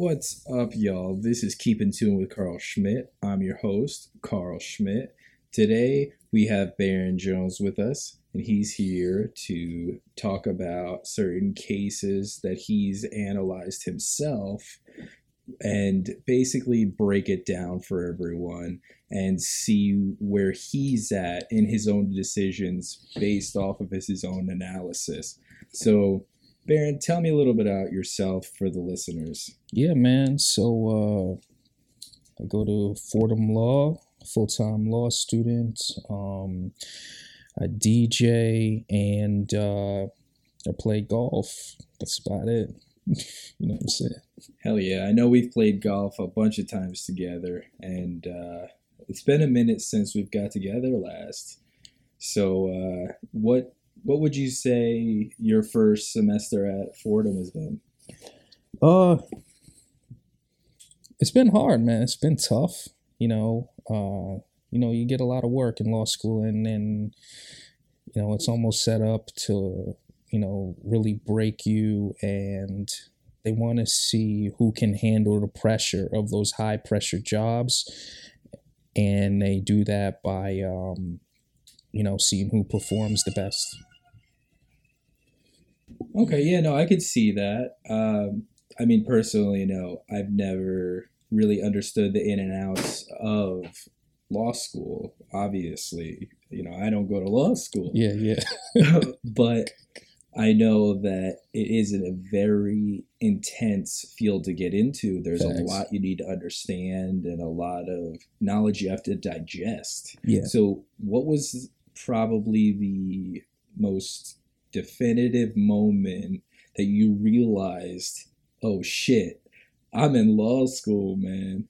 What's up, y'all? This is Keep in Tune with Carl Schmidt. I'm your host, Carl Schmidt. Today we have Baron Jones with us, and he's here to talk about certain cases that he's analyzed himself and basically break it down for everyone and see where he's at in his own decisions based off of his, his own analysis. So, Baron, tell me a little bit about yourself for the listeners. Yeah, man. So uh, I go to Fordham Law, full time law student. Um, I DJ and uh, I play golf. That's about it. you know what I'm saying? Hell yeah. I know we've played golf a bunch of times together, and uh, it's been a minute since we've got together last. So, uh, what what would you say your first semester at Fordham has been? Uh, it's been hard, man. It's been tough. You know, uh, you know, you get a lot of work in law school, and and you know, it's almost set up to you know really break you, and they want to see who can handle the pressure of those high pressure jobs, and they do that by um, you know seeing who performs the best. Okay, yeah, no, I could see that. Um, I mean, personally, no, I've never really understood the in and outs of law school. Obviously, you know, I don't go to law school. Yeah, yeah. but I know that it is a very intense field to get into. There's Thanks. a lot you need to understand and a lot of knowledge you have to digest. Yeah. So, what was probably the most definitive moment that you realized, oh shit, I'm in law school, man?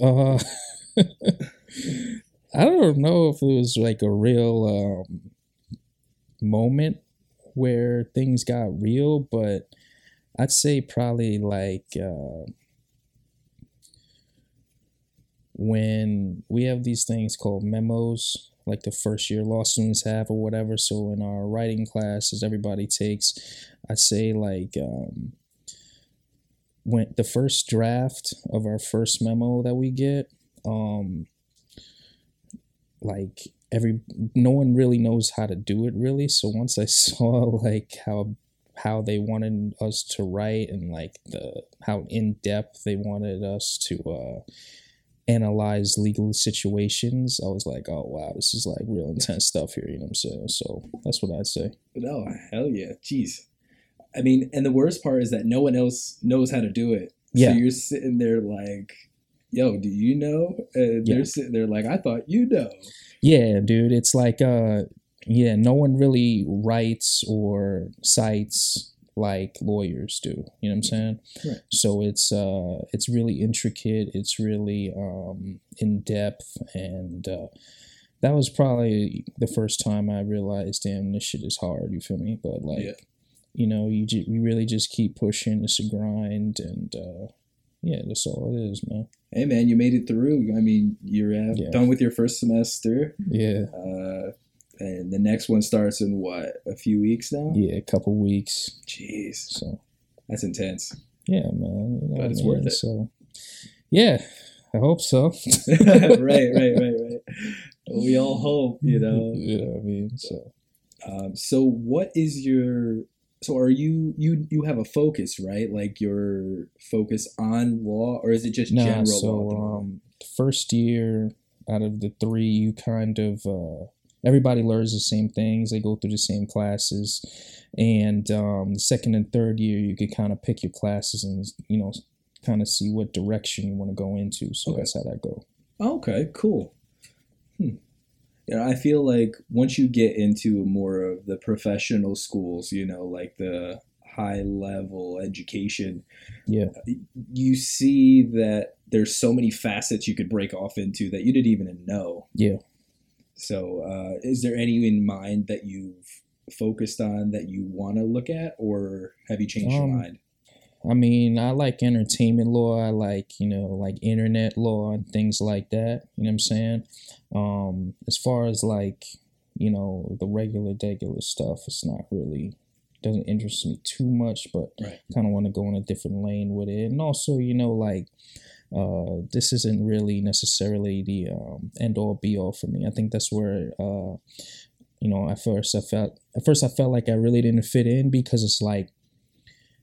Uh, I don't know if it was like a real um, moment where things got real, but I'd say probably like uh, when we have these things called memos, like the first year law students have or whatever. So in our writing classes, everybody takes, I'd say like um, when the first draft of our first memo that we get, um, like every no one really knows how to do it really so once i saw like how how they wanted us to write and like the how in depth they wanted us to uh analyze legal situations i was like oh wow this is like real intense stuff here you know what i'm saying so that's what i'd say No, hell yeah. Jeez. I mean, and the worst part is that no one else knows how to do it. Yeah. So you're sitting there like, yo, do you know? And Yeah. they're sitting there like, I thought you know. yeah dude it's like uh yeah no one really writes or cites like lawyers do you know what i'm saying Right. so it's uh it's really intricate it's really um in depth and uh that was probably the first time i realized damn this shit is hard you feel me but like Yeah. you know you ju- you really just keep pushing it's a grind and uh yeah that's all it is man Hey man, you made it through. I mean, you're uh, Yeah. done with your first semester, yeah uh, and the next one starts in what a few weeks now. yeah a couple weeks Jeez, so that's intense. Yeah, man. But what it's worth it. So, yeah, I hope so. right, right, right, right. We all hope, you know. you know what I mean? So, Um, so what is your so are you you you have a focus right like your focus on law or is it just nah, general law so moment? um, first year out of the three, you kind of uh, everybody learns the same things. They go through the same classes, and um, the second and third year, you could kind of pick your classes and you know kind of see what direction you want to go into. So Okay. that's how that go. okay cool hmm. Yeah i feel like once you get into more of the professional schools you know like the high level education Yeah. you see that there's so many facets you could break off into that you didn't even know Yeah. So, uh, is there any in mind that you've focused on that you want to look at, or have you changed your Um, mind? I mean, I like entertainment law. I like, you know, like internet law and things like that. You know what I'm saying? Um, as far as like, you know, the regular, regular stuff, it's not really doesn't interest me too much, but Right. kind of want to go in a different lane with it. And also, you know, like uh, this isn't really necessarily the um, end all be all for me. I think that's where uh, you know, at first I felt at first I felt like I really didn't fit in because it's like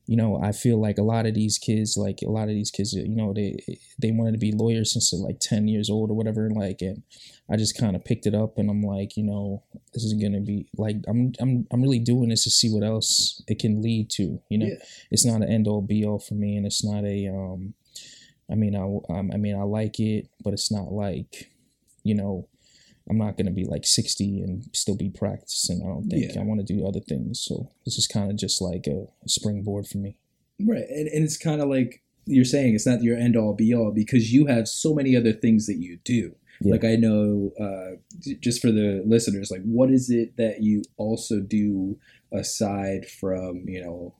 you know, I feel like a lot of these kids, like a lot of these kids, you know, they they wanted to be lawyers since they're like ten years old or whatever, and like, and I just kind of picked it up, and I'm like, you know, this is gonna be like, I'm I'm I'm really doing this to see what else it can lead to. You know, Yeah. it's not an end all be all for me, and it's not a um, I mean, I I mean, I like it, but it's not like, you know. I'm not gonna be like 60 and still be practicing. I don't think Yeah. I want to do other things. So this is kind of just like a springboard for me. Right. And, and it's kind of like you're saying, it's not your end all be all because you have so many other things that you do. Yeah. Like I know, uh, just for the listeners, like what is it that you also do aside from, you know,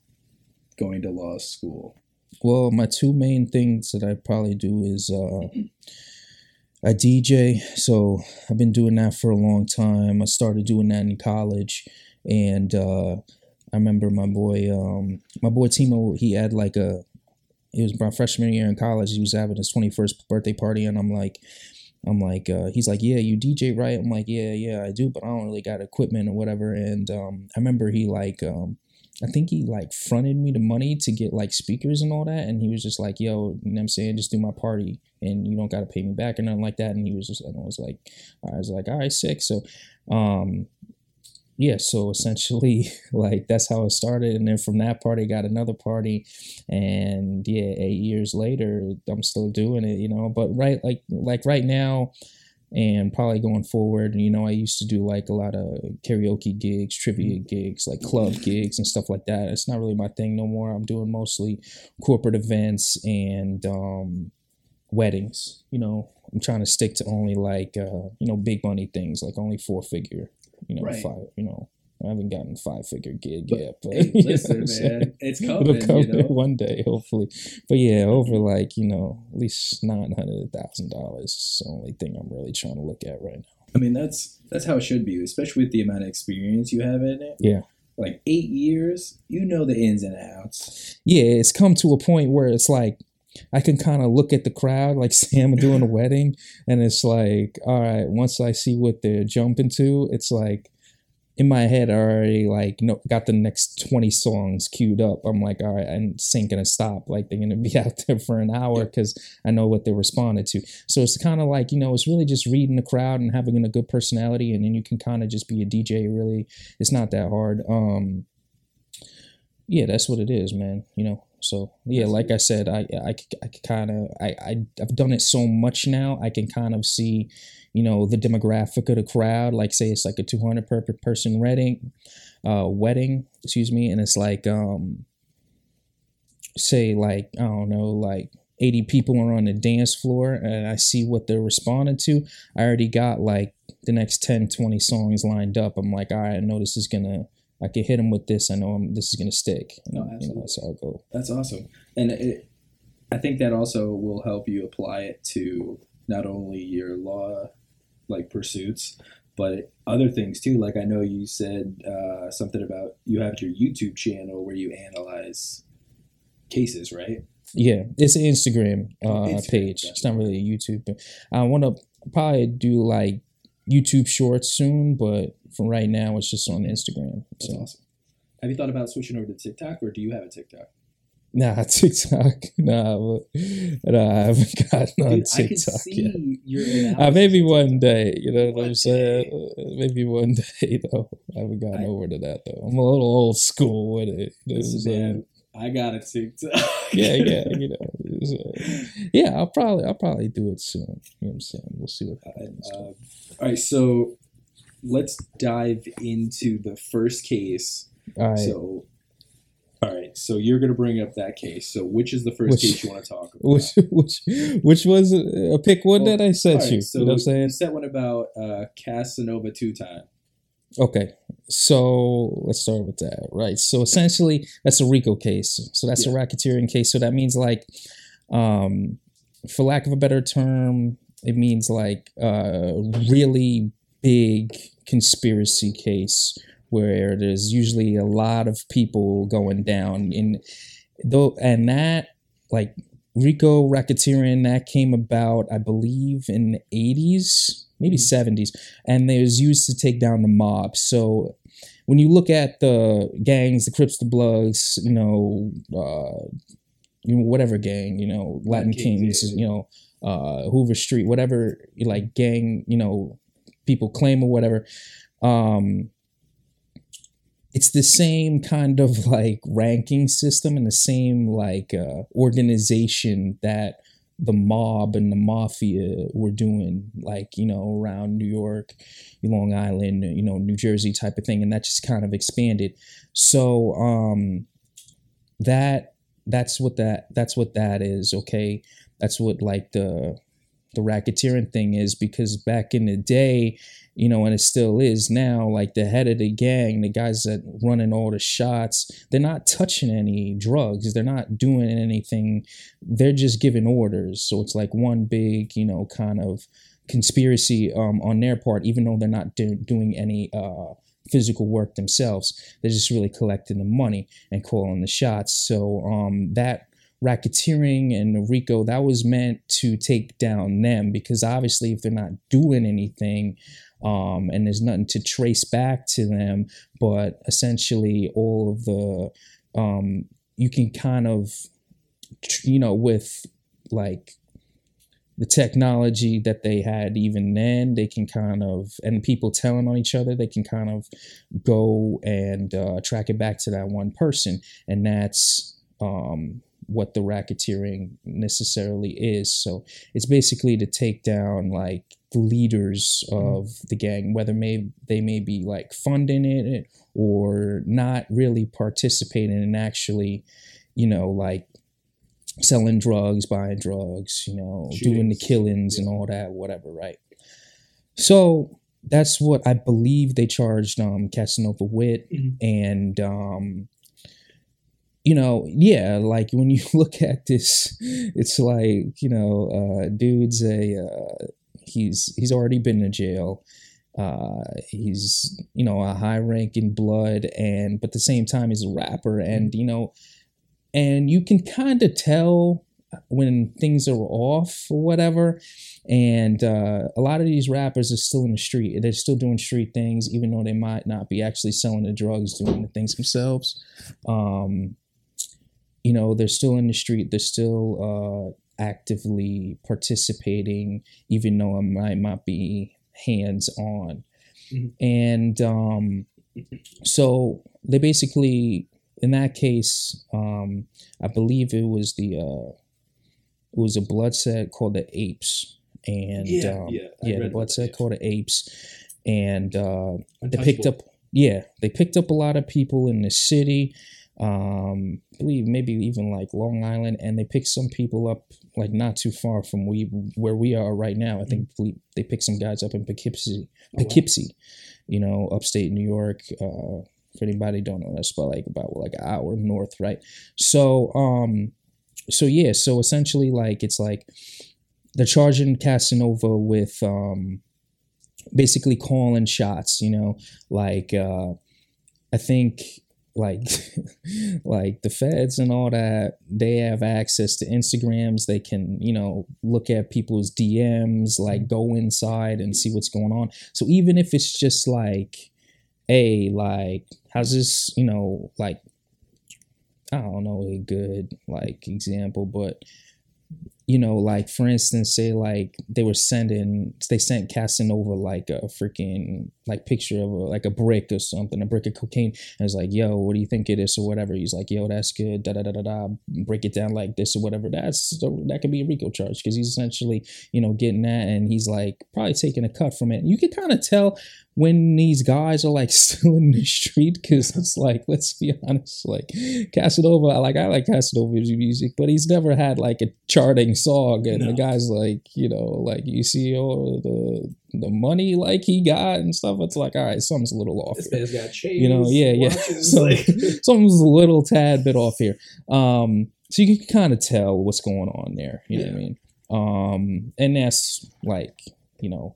going to law school? Well, my two main things that I probably do is uh, I DJ. So I've been doing that for a long time. I started doing that in college, and uh, I remember my boy, um, my boy Timo. He had like a, it was my freshman year in college. He was having his twenty first birthday party, and I'm like. I'm like, uh, he's like, yeah, you DJ, right? I'm like, yeah, yeah, I do, but I don't really got equipment or whatever. And um, I remember he like, um, I think he like fronted me the money to get like speakers and all that. And he was just like, yo, you know what I'm saying? Just do my party and you don't got to pay me back or nothing like that. And he was just, and I was like, I was like, all right, sick. So, um, yeah, so essentially, like that's how it started, and then from that party, got another party, and yeah, eight years later, I'm still doing it, you know. But right, like like right now, and probably going forward, you know, I used to do like a lot of karaoke gigs, trivia gigs, like club gigs and stuff like that. It's not really my thing no more. I'm doing mostly corporate events and um, weddings. You know, I'm trying to stick to only like uh, you know big money things, like only four figure. You know, Right. five. You know, I haven't gotten a five figure gig But, yet, but Hey, listen, man, it's It'll coming. come You know? one day, hopefully. But yeah, over like you know, at least nine hundred thousand dollars is the only thing I'm really trying to look at right now. I mean, that's that's how it should be, especially with the amount of experience you have in it. Yeah. Like eight years, you know the ins and outs. yeah, it's come to a point where it's like I can kind of look at the crowd, like say I'm doing a wedding, and it's like, all right, once I see what they're jumping to, it's like in my head I already like no got the next 20 songs queued up. I'm like, all right, and this ain't gonna stop. Like they're gonna be out there for an hour because I know what they responded to. So it's kind of like, you know, it's really just reading the crowd and having a good personality and then you can kind of just be a DJ really. It's not that hard. Um yeah, that's what it is, man. You know, so yeah, like I said, I I, I kind of I, I I've done it so much now. I can kind of see, you know, the demographic of the crowd. Like say it's like a two hundred per per person wedding, uh, wedding, excuse me, and it's like um, say like I don't know, like. 80 people are on the dance floor and I see what they're responding to. I already got like the next 10, 20 songs lined up. I'm like, all right, I know this is gonna I can hit them with this. I know I'm, this is gonna stick. No, And, you know, that's how I go. That's awesome, and it, I think that also will help you apply it to not only your law like pursuits, but other things too. Like I know you said uh, something about you have your YouTube channel where you analyze cases, right? Yeah, it's an Instagram uh, Instagram, page. gotcha. It's not really a YouTube. I want to probably do like YouTube Shorts soon, but for right now, it's just on Instagram. That's So awesome. Have you thought about switching over to TikTok, or do you have a TikTok? Nah, TikTok. Nah, but, nah, I haven't gotten on Dude, I can TikTok see yet. your Uh, maybe on one day, you know what One I'm saying? Uh, maybe one day, though. I haven't gotten I- over to that, though. I'm a little old school with it. You know I'm Listen, man, I got a TikTok. yeah, yeah, you know. uh, yeah, I'll probably I'll probably do it soon. You know what I'm saying? We'll see what happens. Uh, all right, so let's dive into the first case. All right. So, all right, so you're going to bring up that case. So, which is the first Which- case you want to talk about? which which which was a a pick one Well, that I sent right, you. so you know what I'm saying? you said one about uh, Casanova two time. Okay. so let's start with that, right? So essentially, that's a RICO case. So that's Yeah. a racketeering case. So that means like, um, for lack of a better term, it means like a really big conspiracy case where there's usually a lot of people going down. In though and that like Rico racketeering that came about I believe in the 80s maybe 70s and it was used to take down the mob. So when you look at the gangs the Crips the Bloods you know uh you know whatever gang you know Latin Kings, you know uh Hoover Street whatever like gang you know people claim or whatever um it's the same kind of like ranking system and the same like uh, organization that the mob and the mafia were doing like you know around new york long island you know new jersey type of thing and that just kind of expanded. So um that that's what that that's what that is okay? That's what like the the racketeering thing is because back in the day you know, and it still is now, like the head of the gang, the guys that running all the shots, they're not touching any drugs. They're not doing anything. They're just giving orders. So it's like one big, you know, kind of conspiracy um, on their part, even though they're not do- doing any uh, physical work themselves. They're just really collecting the money and calling the shots. So um, that racketeering and RICO, that was meant to take down them because obviously if they're not doing anything, um, and there's nothing to trace back to them. But essentially, all of the um, you can kind of, you know, with like the technology that they had even then, they can kind of and people telling on each other, they can kind of go and uh, track it back to that one person, and that's um, what the racketeering necessarily is. So it's basically to take down like the leaders of the gang, whether may they may be like funding it or not really participating and actually, you know, like selling drugs, buying drugs, you know, doing the killings and all that, whatever, right? So that's what I believe they charged um Casanova with, Mhm. and um you know, yeah, like when you look at this, it's like you know, uh, dude's a uh, he's he's already been to jail. Uh, he's you know a high rank in blood, and but at the same time he's a rapper, and you know, and you can kind of tell when things are off or whatever. And uh, a lot of these rappers are still in the street. They're still doing street things, even though they might not be actually selling the drugs, doing the things themselves. Um, you know, they're still in the street. They're still uh, actively participating, even though I might not be hands on. Mhm. And um, so they basically, in that case, um, I believe it was the uh, it was a blood set called the Apes, and Yeah, um, yeah, yeah, the blood set called the Apes, and uh, they picked up yeah they picked up a lot of people in the city um I believe maybe even like long island. And they picked some people up like not too far from we where we are right now. I think we- they picked some guys up in poughkeepsie Mm-hmm. Oh, poughkeepsie you know upstate new york uh for anybody don't know that's about like about like an hour north right? So um so yeah so essentially like it's like they're charging casanova with um basically calling shots you know? Like uh i think like like the feds and all that they have access to instagrams. They can you know look at people's dms like go inside and see what's going on. So even if it's just like hey like how's this you know like i don't know a good like example but you know, like for instance, say like they were sending, they sent Casanova like a freaking like picture of a, like a brick or something, a brick of cocaine, and it's like, yo, what do you think it is or whatever? He's like, yo, that's good, da da da da da, break it down like this or whatever. That's that could be a RICO charge because he's essentially, you know, getting that, and he's like probably taking a cut from it. You can kind of tell when these guys are like still in the street because it's like let's be honest like casanova like i like casanova's music but he's never had like a charting song. And No. the guy's like you know like you see all the the money like he got and stuff it's like all right something's a little off This here. man's got chains. you know yeah yeah. so, like- something's a little tad bit off here. Um so you can kind of tell what's going on there you know what i mean? Um and that's like you know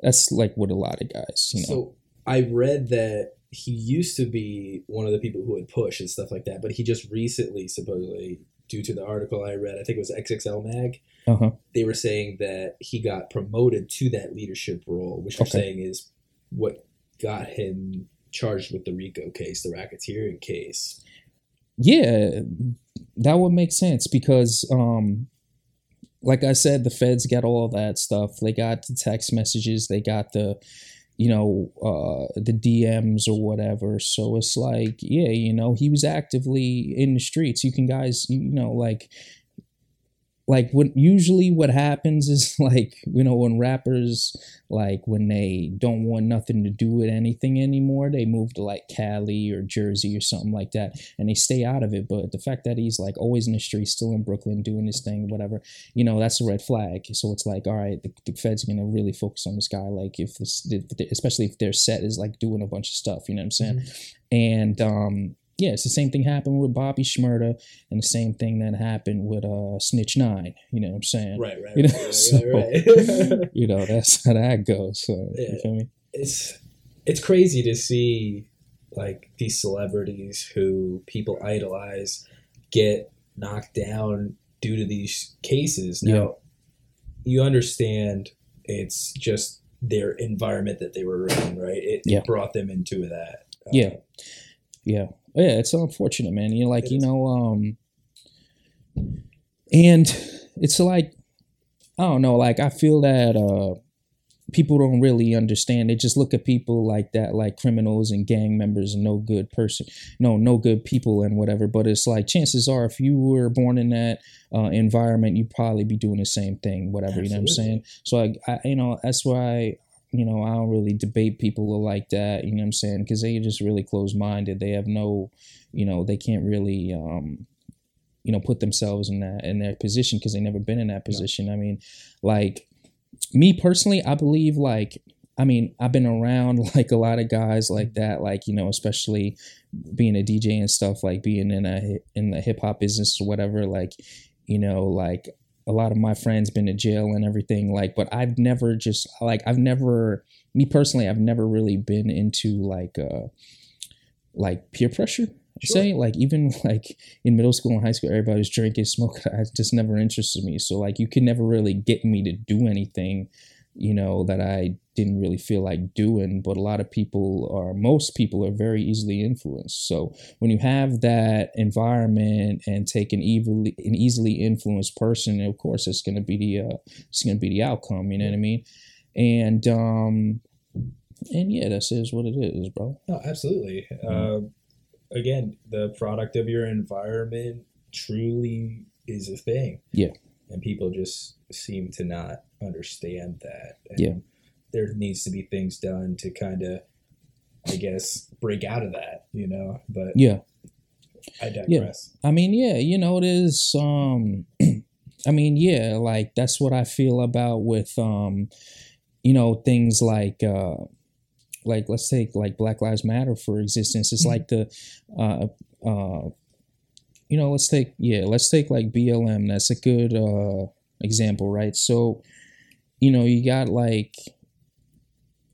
that's like what a lot of guys you know. So I read that he used to be one of the people who would push and stuff like that, but he just recently, supposedly, due to the article I read, I think it was XXL Mag, uh-huh. they were saying that he got promoted to that leadership role, which they're saying is what got him charged with the RICO case, the racketeering case. yeah that would make sense because um like i said the feds got all that stuff. They got the text messages. They got the you know uh the dms or whatever. So it's like yeah you know he was actively in the streets. You can guys you know like like what usually what happens is like you know when rappers like when they don't want nothing to do with anything anymore they move to like cali or jersey or something like that and they stay out of it. But the fact that he's like always in the street still in brooklyn doing his thing whatever you know that's a red flag. So it's like all right the, the feds are gonna really focus on this guy like if this especially if their set is like doing a bunch of stuff you know what i'm saying? And um yeah, it's the same thing happened with Bobby Shmurda, and the same thing that happened with uh Snitch Nine. You know what I'm saying? Right, right, You know, right, so- right. You know that's how that goes. So you Yeah. feel me? it's it's crazy to see like these celebrities who people idolize get knocked down due to these cases. Now, Yeah. you understand it's just their environment that they were in, right? It, Yeah. it brought them into that. Yeah. Yeah, yeah, it's unfortunate, man. You like, you know, um, and it's like, I don't know, like I feel that uh, people don't really understand. They just look at people like that, like criminals and gang members, and no good person, no, no good people and whatever. But it's like chances are, if you were born in that uh, environment, you'd probably be doing the same thing, whatever. You know what I'm saying? So I, I, you know, that's why you know, I don't really debate people like that, you know what I'm saying? Because they are just really close minded. They have no, you know, they can't really, um, you know, put themselves in that in their position because they never been in that position. I mean, like me personally, I believe like I mean, I've been around like a lot of guys like that, like you know, especially being a DJ and stuff, like being in a in the hip hop business or whatever. Like, you know, like a lot of my friends been to jail and everything. Like, but I've never just like I've never me personally, I've never really been into like uh like peer pressure. Sure. Say like even like in middle school and high school, everybody's drinking, smoking. It just never interested me. So like you can never really get me to do anything, you know, that I didn't really feel like doing. But a lot of people or most people are very easily influenced. So when you have that environment and take an easily an easily influenced person, of course it's gonna be the uh, it's gonna be the outcome. You know what I mean? And um and yeah, that's is what it is, bro. No, absolutely. Mm-hmm. Uh, again, the product of your environment truly is a thing. Yeah. And people just seem to not understand that. And Yeah. There needs to be things done to kind of, I guess, break out of that, you know? But Yeah. I digress. I mean, yeah, you know, it is um I mean, yeah, like that's what I feel about with um you know, things like uh like let's take like Black Lives Matter for existence. It's like the uh uh you know, let's take yeah, let's take like BLM. That's a good uh example, right? So, you know, you got like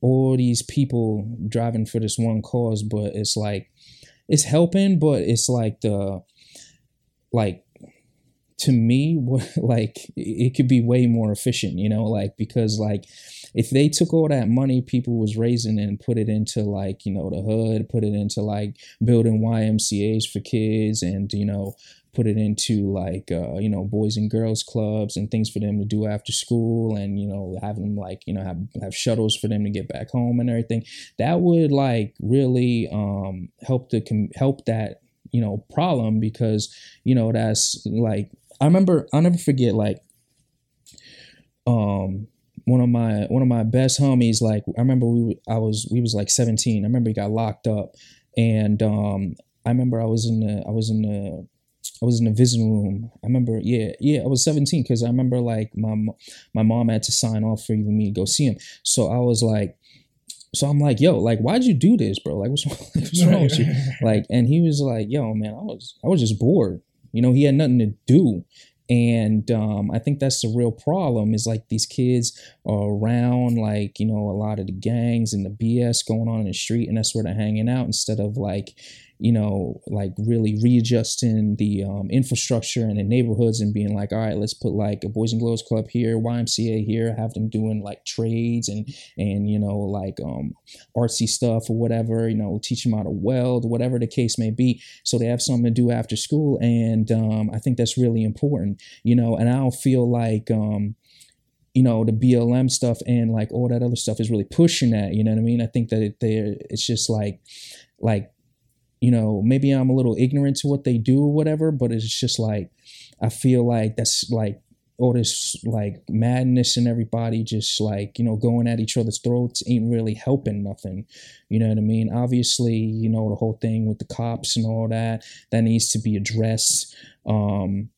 all these people driving for this one cause, but it's like it's helping, but it's like the like to me like it it could be way more efficient you know like because like if they took all that money people was raising and put it into like you know the hood put it into like building ymcas for kids and you know put it into like uh, you know boys and girls clubs and things for them to do after school and you know have them like you know have have shuttles for them to get back home and everything. That would like really um help the com- help that you know problem because you know that's like i remember i'll never forget like um one of my one of my best homies like i remember we i was we was like 17 i remember he got locked up and um i remember i was in the i was in the I was in the visiting room. I remember, yeah, yeah, I was 17 because I remember like my my mom had to sign off for even me to go see him. So I was like, so I'm like, yo, like, why'd you do this, bro? Like, what's, what's wrong with you? Like, and he was like, yo, man, I was I was just bored. You know, he had nothing to do and um, i think that's the real problem is like these kids are around like you know a lot of the gangs and the bs going on in the street and that's where they're hanging out instead of like you know, like really readjusting the um, infrastructure and the neighborhoods and being like, all right, let's put like a Boys and Girls Club here, YMCA here, have them doing like trades and and you know like um, artsy stuff or whatever, you know, teach them how to weld, whatever the case may be, so they have something to do after school. And um, I think that's really important, you know. And I don't feel like um, you know the BLM stuff and like all that other stuff is really pushing that. You know what I mean? I think that it, it's just like like you know, maybe I'm a little ignorant to what they do or whatever, but it's just like I feel like that's like all this like madness and everybody just like you know going at each other's throats ain't really helping nothing. You know what i mean? Obviously you know the whole thing with the cops and all that that needs to be addressed. Um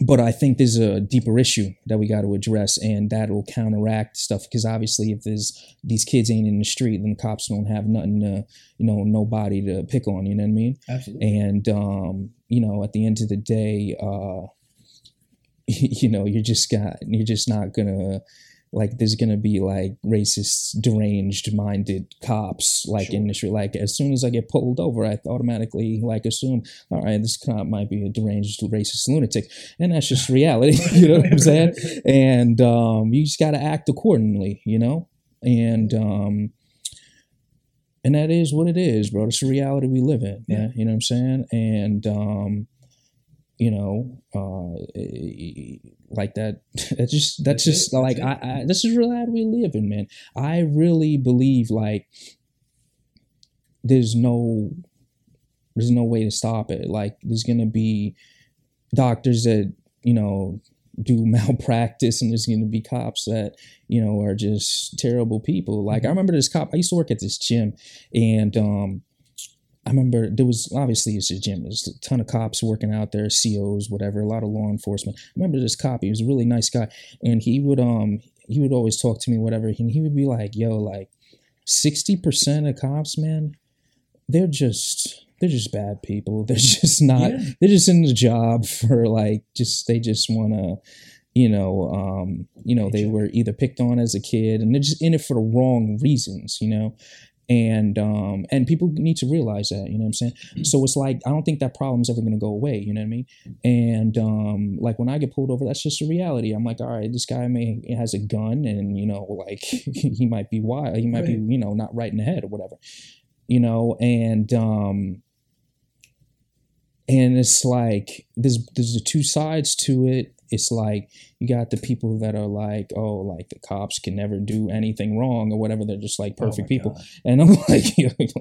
but I think there's a deeper issue that we got to address, and that'll counteract stuff. Because obviously, if there's these kids ain't in the street, then the cops don't have nothing to, you know, nobody to pick on. You know what I mean? Absolutely. And um, you know, at the end of the day, uh, you know, you're just got, you're just not gonna like there's gonna be like racist, deranged minded cops like sure. in the street. Like as soon as I get pulled over, I automatically like assume, all right, this cop might be a deranged racist lunatic. And that's just reality. you know what I'm saying? And um, you just gotta act accordingly, you know? And um and that is what it is, bro. It's the reality we live in. Yeah. You know what I'm saying? And um you know, uh, like that. That's just that's, just like I, I, This is really how we live in, man. I really believe like there's no there's no way to stop it. Like there's gonna be doctors that you know do malpractice and there's going to be cops that you know are just terrible people like i mm-hmm. remember this cop i used to work at this gym and um I remember there was obviously it's a gym. There's a ton of cops working out there, COs, whatever, a lot of law enforcement. I remember this cop, he was a really nice guy. And he would um he would always talk to me, whatever, and he would be like, yo, like 60% of cops, man, they're just they're just bad people. They're just not yeah. they're just in the job for like just they just wanna you know, um, you know, they were either picked on as a kid and they're just in it for the wrong reasons, you know and um and people need to realize that you know what i'm saying mm-hmm. so it's like i don't think that problem's ever going to go away you know what i mean and um like when i get pulled over that's just a reality i'm like all right this guy may has a gun and you know like he might be wild he might right. be you know not right in the head or whatever you know and um and it's like there's there's the two sides to it it's like you got the people that are like, oh, like the cops can never do anything wrong or whatever. They're just like oh perfect oh people, God. and I'm like,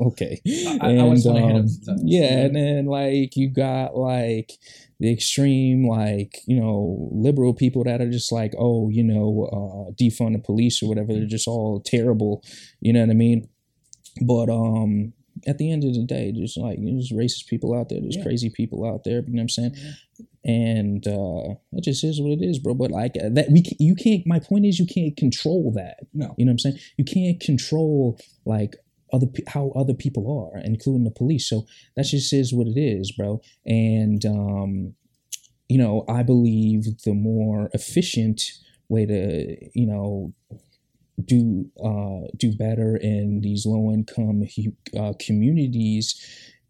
okay, I, and I um, yeah, and then like you got like the extreme like you know liberal people that are just like, oh, you know, uh, defund the police or whatever. They're just all terrible, you know what I mean? But um, at the end of the day, there's like there's racist people out there, there's yeah. crazy people out there. You know what I'm saying? Yeah and uh it just is what it is bro. But like that we you can't my point is you can't control that. No. You know what i'm saying? You can't control like other how other people are including the police. So that just is what it is bro. And um you know i believe the more efficient way to you know do uh do better in these low income uh, communities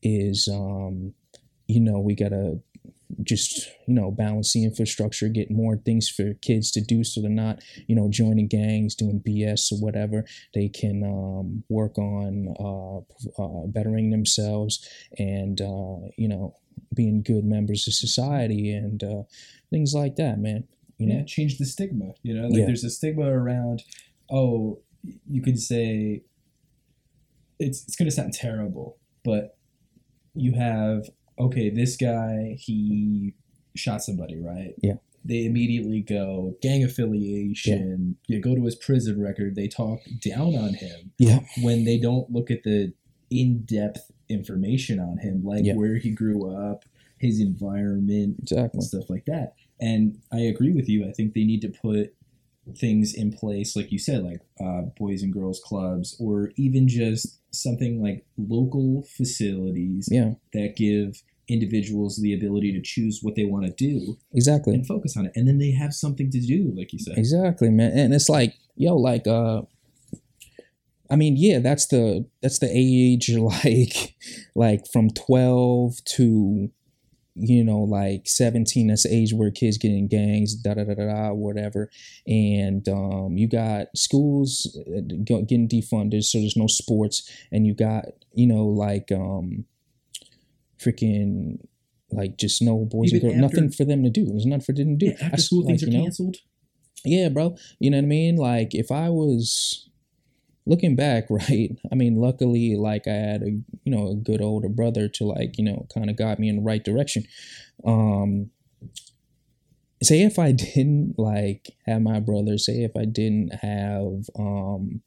is um you know we gotta just you know balance the infrastructure get more things for kids to do so they're not you know joining gangs doing bs or whatever. They can um, work on uh, uh, bettering themselves and uh, you know being good members of society and uh, things like that man you know? Yeah, change the stigma you know? Like yeah. there's a stigma around oh you could say it's, it's going to sound terrible but you have okay, this guy he shot somebody, right? Yeah. they immediately go gang affiliation. You go to his prison record. They talk down on him Yeah. when they don't look at the in-depth information on him, like Yeah. where he grew up, his environment, Exactly. and stuff like that. And I agree with you. I think they need to put things in place, like you said, like uh, boys and girls clubs, or even just something like local facilities Yeah. that give individuals the ability to choose what they want to do Exactly. and focus on it. And then they have something to do, like you said. Exactly, man. And it's like, yo, like uh I mean, yeah, that's the that's the age like like from 12 to you know, like 17, that's the age where kids get in gangs, da da da da da, whatever. And um, you got schools uh, getting defunded, so there's no sports. And you got, you know, like um, freaking, like just no boys and Even girls, nothing for them to do. There's nothing for them to do. Yeah, after school things are know, canceled. yeah, bro. You know what I mean? Like if I was looking back, right? I mean, luckily, like I had a you know a good older brother to like you know kind of got me in the right direction. Um, say if I didn't like have my brother, say if I didn't have um,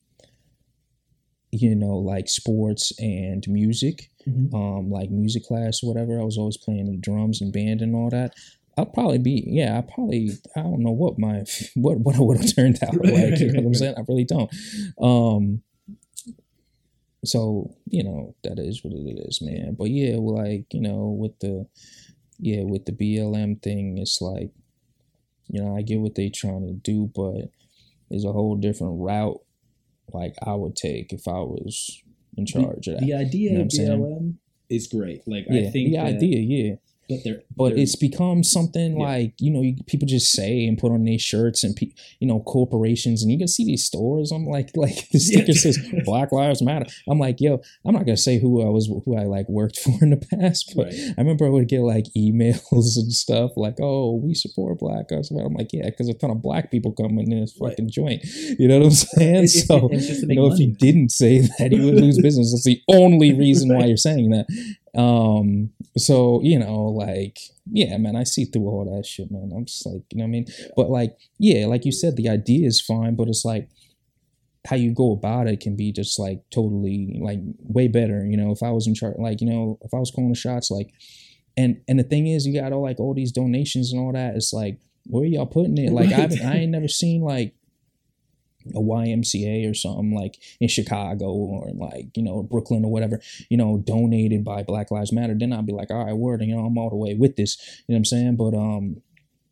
you know like sports and music, Mhm. um, like music class or whatever. I was always playing the drums and band and all that. I'll probably be yeah. I probably I don't know what my what what I would have turned out like. You know what I'm saying? I really don't. Um. So you know that is what it is, man. But yeah, like you know with the yeah with the BLM thing, it's like you know I get what they trying to do, but there's a whole different route like I would take if I was in charge of that. The idea You know of? BLM is great. Like yeah, I think the that- idea, yeah. But they're but they're- it's become something Yeah. like you know you, people just say and put on these shirts and pe- you know corporations and you can see these stores. I'm like like the sticker Yeah. says black lives matter. I'm like yo i'm not gonna say who i was who i like worked for in the past but Right. i remember i would get like emails and stuff like oh we support black lives matter. I'm like yeah because a ton of black people come in this Right. fucking joint. You know what i'm saying? It- so you know if money, you didn't say that you would lose business. That's the only reason why you're saying that um so you know like yeah man i see through all that shit man. I'm just like you know what i mean? But like yeah like you said the idea is fine but it's like how you go about it can be just like totally like way better you know? If i was in charge like you know if i was calling the shots like and and the thing is you got all like all these donations and all that it's like where y'all putting it? Like I, Right. haven't, I ain't never seen like a YMCA or something like in Chicago or like you know Brooklyn or whatever, you know, donated by Black Lives Matter, then I'd be like, all right, word, you know, I'm all the way with this, you know what I'm saying? But um,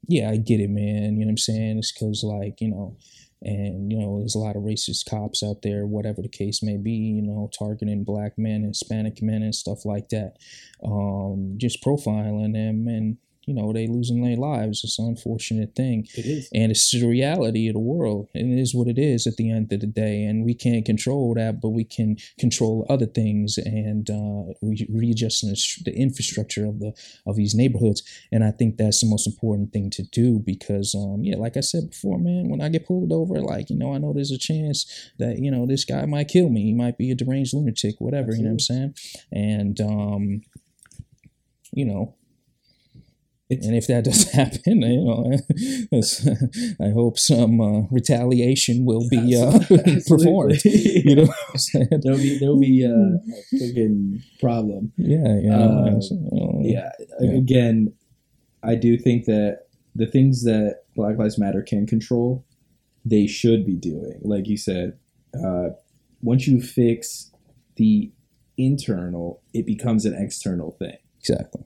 yeah, I get it, man. You know what I'm saying? It's because like you know, and you know, there's a lot of racist cops out there, whatever the case may be, you know, targeting black men, Hispanic men, and stuff like that. Um, just profiling them, and you know, they losing their lives. It's an unfortunate thing. It is. and it's the reality of the world. And it is what it is at the end of the day. And we can't control that but we can control other things and uh, re- readjusting the, infrastructure of the of these neighborhoods. And i think that's the most important thing to do because um yeah like i said before man when i get pulled over like you know i know there's a chance that you know this guy might kill me. He might be a deranged lunatic whatever you know what i'm saying? And um you know It's- and if that doesn't happen, you know, I hope some uh, retaliation will be uh, performed. You know, what I'm saying? there'll be there'll be uh, a freaking problem. yeah, you know, so, Yeah. Yeah. Again, I do think that the things that Black Lives Matter can control, they should be doing. Like you said, uh, once you fix the internal, it becomes an external thing. exactly.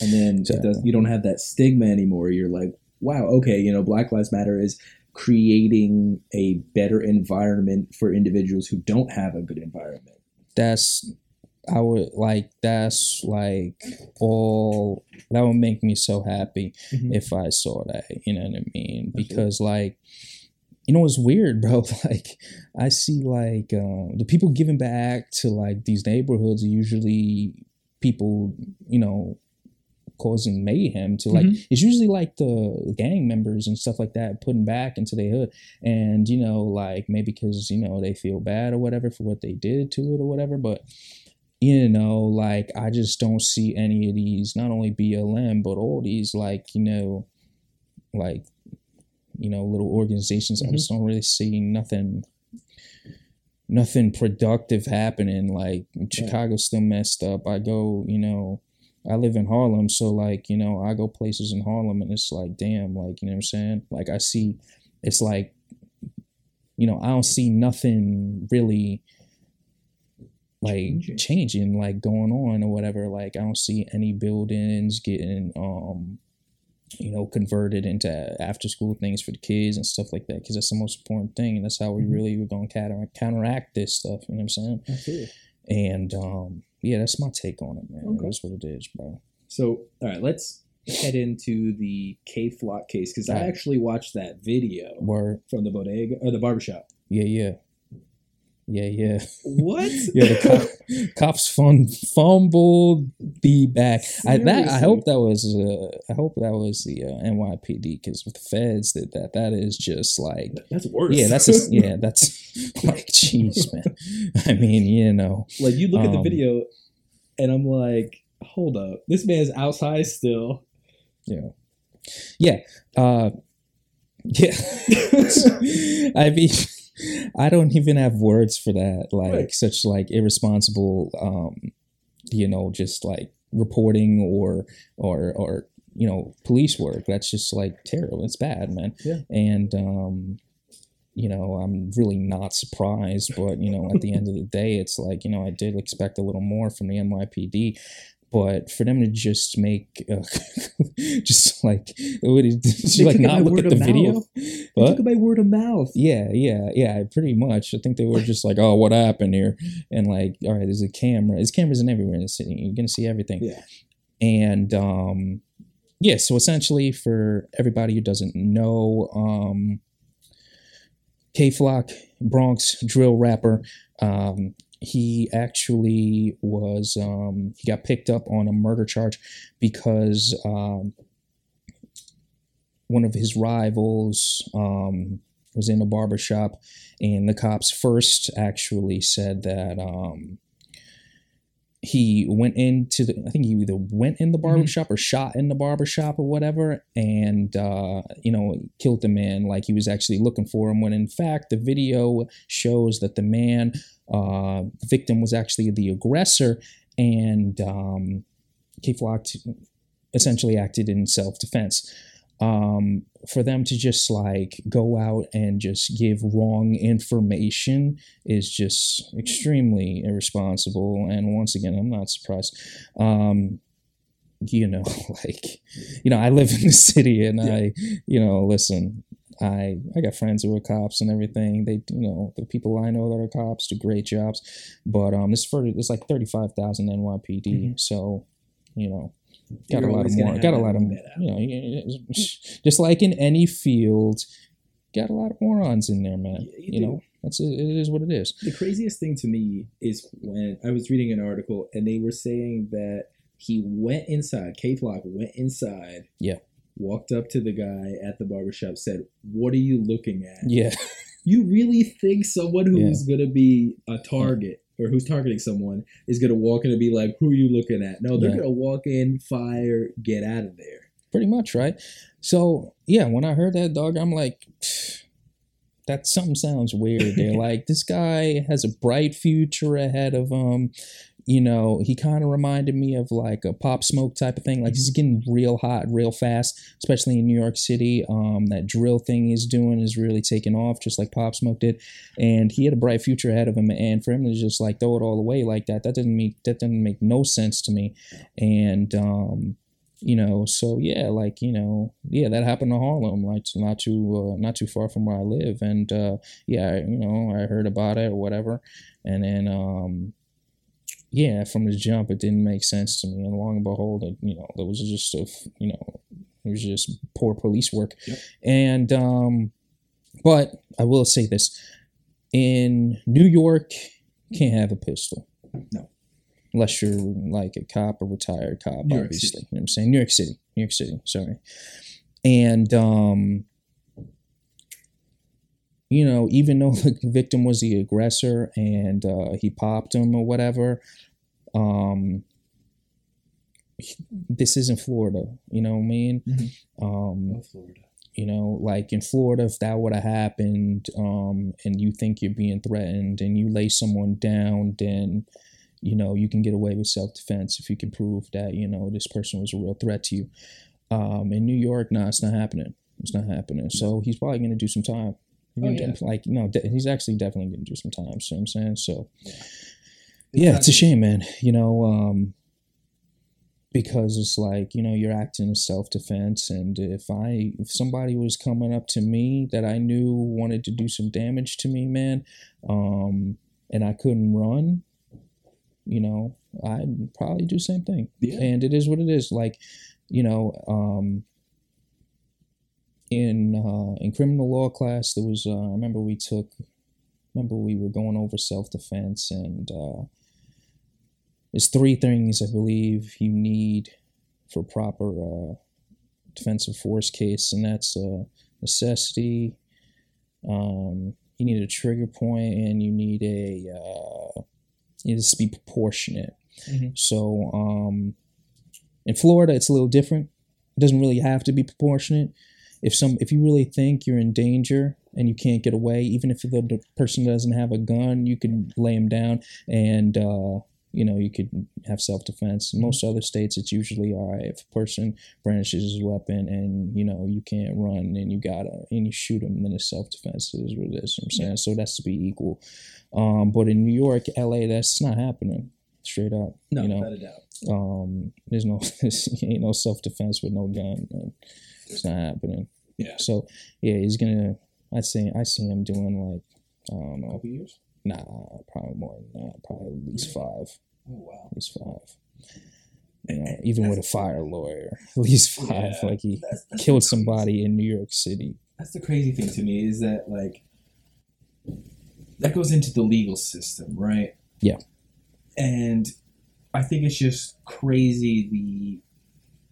And then it Exactly. does, you don't have that stigma anymore. You're like, wow, okay, you know, Black Lives Matter is creating a better environment for individuals who don't have a good environment. That's I would like. That's like all that would make me so happy Mhm. if I saw that. You know what I mean? Because like. You know it's weird, bro? Like, I see like um, the people giving back to like these neighborhoods are usually people, you know, causing mayhem to like mm-hmm. it's usually like the gang members and stuff like that putting back into their hood and you know like maybe because you know they feel bad or whatever for what they did to it or whatever but you know like i just don't see any of these not only blm but all these like you know like you know little organizations. I mm-hmm. just don't really see nothing nothing productive happening. Like Chicago's still messed up. I go, you know, I live in Harlem, so like, you know, I go places in Harlem and it's like, damn, like, you know what I'm saying? Like I see it's like you know, I don't see nothing really like Changing. changing. like going on or whatever. Like I don't see any buildings getting um you know converted into after school things for the kids and stuff like that because that's the most important thing and that's how we Mhm. really were going to counter- counteract this stuff you know what i'm saying Absolutely. and um yeah that's my take on it man. Okay. that's what it is bro. So, all right, let's head into the Kay Flock case because I actually watched that video word. from the bodega or the barbershop. yeah yeah yeah yeah What? yeah the cop, cops fun fumbled the back I, that i hope that was uh, i hope that was the uh, nypd because with the feds that that that is just like That's worse. Yeah, that's just, yeah, that's like, jeez, man. I mean, you know, like you look at the Um, video, and I'm like, hold up, this man's outside still. yeah, yeah, uh, yeah. I mean, I don't even have words for that. Like Right. such like irresponsible, um, you know, just like reporting or or or you know police work. That's just like terrible. It's bad, man. Yeah. And um, you know, I'm really not surprised. But you know, at the end of the day, it's like you know, I did expect a little more from the NYPD. But for them to just make, uh, just like, what did They like not look at the video? They took it by word of mouth. Yeah, yeah, yeah, pretty much. I think they were just like, oh, what happened here? And like, all right, there's a camera. There's cameras in everywhere in the city. You're going to see everything. Yeah. And um, yeah, so essentially, for everybody who doesn't know, um, Kay Flock, Bronx drill rapper, um, he actually was, um, he got picked up on a murder charge because um, one of his rivals um, was in a barber shop, and the cops first actually said that um, he went into the I think he either went in the barber shop or shot in the barber shop or whatever, and uh, you know killed the man like he was actually looking for him. When in fact the video shows that the man, uh, the victim, was actually the aggressor, and um, Kay Flock essentially acted in self defense um, for them to just like go out and just give wrong information is just extremely irresponsible. And once again, I'm not surprised. Um, you know, like, you know, I live in the city and Yeah. I, you know, listen, I I got friends who are cops and everything. They, you know, the people I know that are cops do great jobs. But um, this for it's like thirty five thousand NYPD. Mhm. So, you know, got You're a lot of more. Got a lot of you know, just like in any field, got a lot of morons in there, man. Yeah, you you know, that's it. It is what it is. The craziest thing to me is when I was reading an article and they were saying that he went inside, Kay Flock went inside. Yeah. Walked up to the guy at the barbershop, said, What are you looking at? Yeah, You really think someone who's gonna be a target or who's targeting someone is gonna walk in and be like, Who are you looking at? No, they're Yeah. gonna walk in, fire, get out of there. pretty much, right? So yeah, when I heard that dog, I'm like, that something sounds weird. There, like this guy has a bright future ahead of him. You know, he kind of reminded me of like a pop smoke type of thing. Like he's getting real hot, real fast, especially in New York City. Um, that drill thing he's doing is really taking off, just like Pop Smoke did. And he had a bright future ahead of him. And for him to just like throw it all away like that, that didn't make that didn't make no sense to me. And um, you know so yeah like you know yeah that happened to harlem like not too uh, not too far from where i live and uh yeah you know i heard about it or whatever and then um yeah from the jump it didn't make sense to me and long and behold it, you know there was just a, you know it was just poor police work Yep. and um but i will say this in new york you can't have a pistol No. unless you're like a cop, a retired cop, New obviously. You know what I'm saying? New York City. New York City, sorry. And um you know, even though the victim was the aggressor and uh, he popped him or whatever, um, this isn't Florida. You know what I mean? Mhm. Um, Florida. You know, like in Florida, if that would have happened, um, and you think you're being threatened, and you lay someone down, then you know you can get away with self defense if you can prove that you know this person was a real threat to you. Um, in New York, no, nah, it's not happening. It's not happening. So he's probably going to do some time. Oh, yeah. Like no, de- he's actually definitely to do some time. So I'm saying so. Yeah. Yeah, it's a shame, man. You know, um, because it's like you know you're acting in self defense, and if I if somebody was coming up to me that I knew wanted to do some damage to me, man, um, and I couldn't run, you know, I'd probably do the same thing. Yeah. And it is what it is. Like, you know, um, in uh, in criminal law class, there was uh, I remember we took, remember we were going over self defense, and uh, there's three things I believe you need for proper uh, defensive force case, and that's uh, necessity. Um, you need a trigger point, and you need a uh, it needs to be proportionate. Mhm. So um, in Florida, it's a little different. It doesn't really have to be proportionate. If some, if you really think you're in danger and you can't get away, even if the, person doesn't have a gun, you can lay him down, and uh, you know you could have self defense. In most other states, it's usually all right if a person brandishes his weapon and you know you can't run and you gotta and you shoot him, then it's self defense. Is what it is. You know what I'm saying so that's to be equal. Um, but in New York, LA, that's not happening. Straight up, No, you know, without a doubt. um, there's no, ain't no self defense with no gun. Man. It's not happening. Yeah. So yeah, he's gonna. I see. I see him doing like I don't know. couple years. Nah, probably more than that. Probably at least five. Oh wow. At least five. You know, even with a fire lawyer, at least five. Yeah. Like he That's, that's killed somebody in New York City. that's the crazy thing to me is that like that goes into the legal system, right? Yeah. And I think it's just crazy the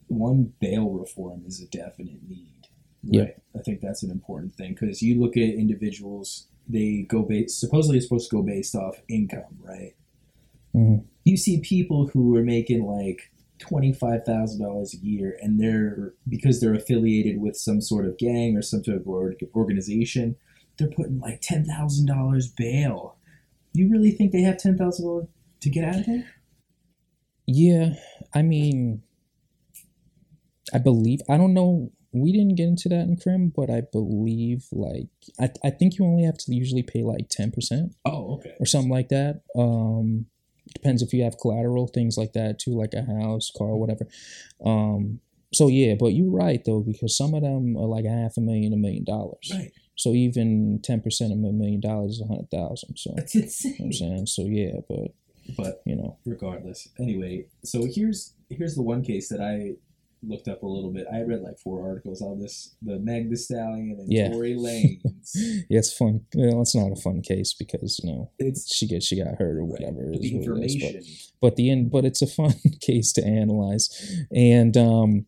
one bail reform is a definite need. Yeah. Right. I think that's an important thing because you look at individuals, they go based supposedly it's supposed to go based off income, right? Mhm. You see people who are making like twenty five thousand dollars a year, and they're because they're affiliated with some sort of gang or some sort of organization, they're putting like ten thousand dollars bail. You really think they have ten thousand dollars to get out of there? Yeah, I mean, I believe I don't know. We didn't get into that in crim, but I believe like I I think you only have to usually pay like ten percent Oh, okay. or something like that. Um, depends if you have collateral, things like that too, like a house, car, whatever. Um, so yeah, but you're right though because some of them are like a half a million, a million dollars. Right. So even ten percent of a million dollars is a hundred thousand. So That's you know what I'm saying. So yeah, but But you know, regardless, anyway, so here's here's the one case that I looked up a little bit. I read like four articles on this: the Meg Thee Stallion and Yeah. Tory Lanez. yeah, it's fun. Well, it's not a fun case because you know it's she gets she got hurt or whatever. the is what but- information. but the end but it's a fun case to analyze and um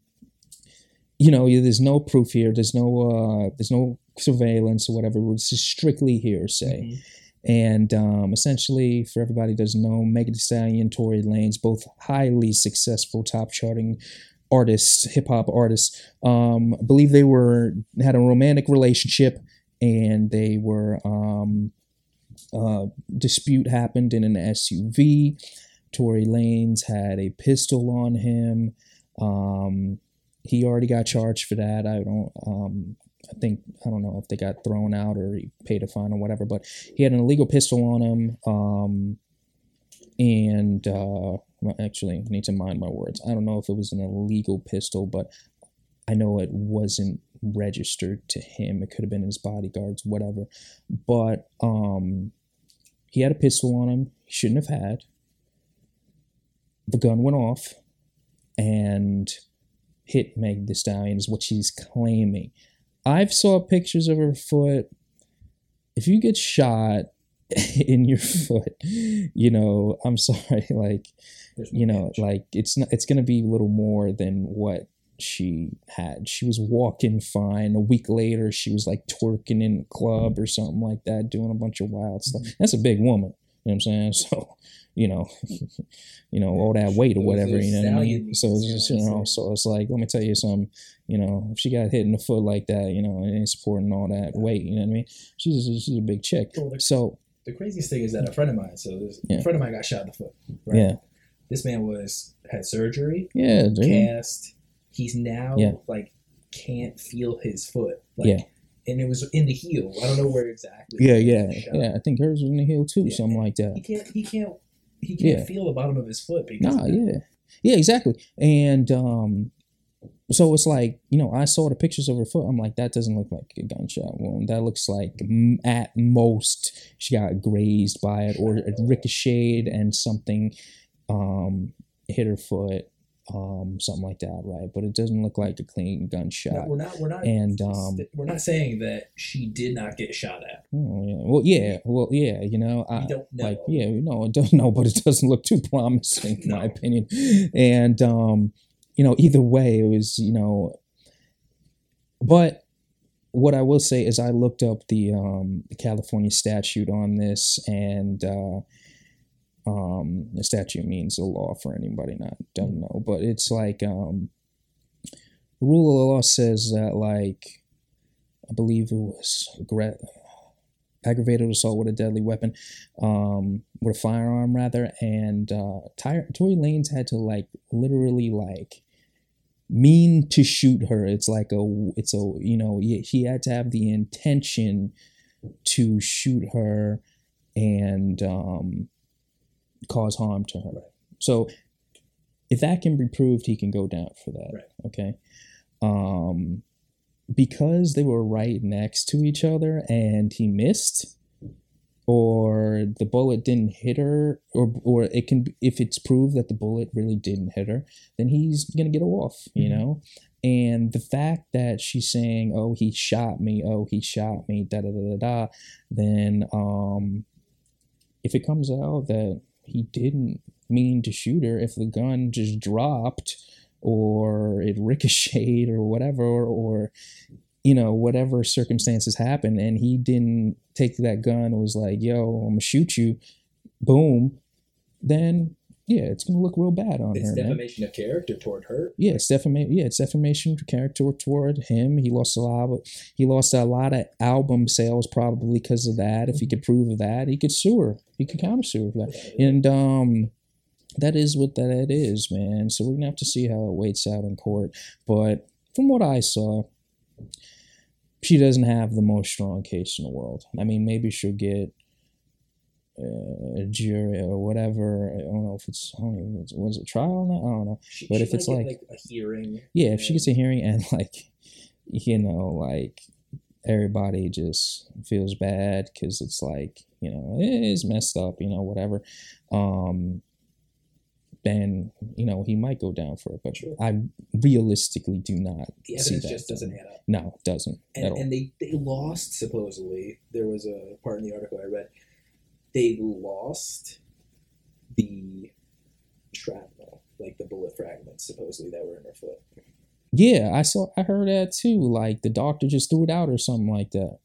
you know there's no proof here there's no uh there's no surveillance or whatever it's just strictly hearsay Mhm. and um essentially for everybody doesn't know megan Thee stallion tory lanez both highly successful top charting artists hip-hop artists um i believe they were had a romantic relationship and they were um uh dispute happened in an suv Tory Lanez had a pistol on him. Um, he already got charged for that. I don't. Um, I think I don't know if they got thrown out or he paid a fine or whatever. But he had an illegal pistol on him. Um, and uh, actually, I need to mind my words. I don't know if it was an illegal pistol, but I know it wasn't registered to him. It could have been his bodyguards, whatever. But um, he had a pistol on him. He shouldn't have had the gun went off and hit Meg Thee Stallion is what she's claiming. I've saw pictures of her foot. If you get shot in your foot, you know, I'm sorry, like There's you know, damage. like it's not it's gonna be a little more than what she had. She was walking fine. A week later, she was like twerking in a club or something like that, doing a bunch of wild stuff. That's a big woman. You know what I'm saying? So, you know, you know all that weight or whatever. You know what I mean? So it's just you know, so it's like let me tell you something. You know, if she got hit in the foot like that, you know, and ain't supporting all that weight, you know what I mean? She's a, she's a big chick. So The craziest thing is that a friend of mine, so this, Yeah. a friend of mine got shot in the foot. Right? yeah, This man was had surgery, yeah, dude. cast. He's now Yeah. like can't feel his foot. Like, Yeah. And it was in the heel. I don't know where exactly. yeah, yeah, yeah. I think hers was in the heel too, Yeah. something like that. He can't. He can't. He can't Yeah. feel the bottom of his foot because Nah, yeah, yeah, exactly. And um, so it's like you know, I saw the pictures of her foot. I'm like, that doesn't look like a gunshot wound. That looks like at most she got grazed by it or it ricocheted and something um hit her foot, um, something like that, right? But it doesn't look like a clean No, gunshot. we're not. We're not. And, um, we're not saying that she did not get shot at. Oh, yeah. Well, yeah, well, yeah. You know, I, We don't know. like yeah we know it doesn't know but it doesn't look too promising in my opinion and um you know either way it was you know but what i will say is i looked up the um the california statute on this and uh um the statute means a law for anybody not don't know but it's like um the rule of law says that like i believe it was aggravated assault with a deadly weapon, um, with a firearm rather, and uh, Ty- Tory Lanez had to like literally like mean to shoot her. It's like a, it's a, you know, he, he had to have the intention to shoot her and um, cause harm to her. Right. So if that can be proved, he can go down for that. Right. Okay. Um, because they were right next to each other and he missed or the bullet didn't hit her or or it can if it's proved that the bullet really didn't hit her then he's gonna get off you Mhm. know and the fact that she's saying oh he shot me oh he shot me da da da da da then um if it comes out that he didn't mean to shoot her if the gun just dropped or it ricocheted or whatever or, you know whatever circumstances happened and he didn't take that gun and was like yo i'm gonna shoot you boom then yeah it's gonna look real bad on It's her man. defamation of character toward her. Yeah, it's defamation. Yeah, it's defamation of character toward him. He lost a lot. Of, he lost a lot of album sales probably because of that. If he could prove that, he could sue her. He could counter sue her for that. And um, that is what that is, man. So we're gonna have to see how it waits out in court. But from what I saw, she doesn't have the most strong case in the world. I mean, maybe she'll get uh, a jury or whatever. I don't know if it's. I don't even. Was it trial now? I don't know. She, But she if it's get, like- a hearing, Yeah, if she gets a hearing and like, you know, like everybody just feels bad because it's like, you know, it's messed up, you know, whatever. Um, then you know he might go down for it, but Sure. I realistically do not the see evidence that. just doesn't add up. No, it doesn't And, and they, they lost supposedly. There was a part in the article I read. They lost the shrapnel, like the bullet fragments, supposedly that were in her foot. yeah, I saw, I heard that too. Like the doctor just threw it out or something like that.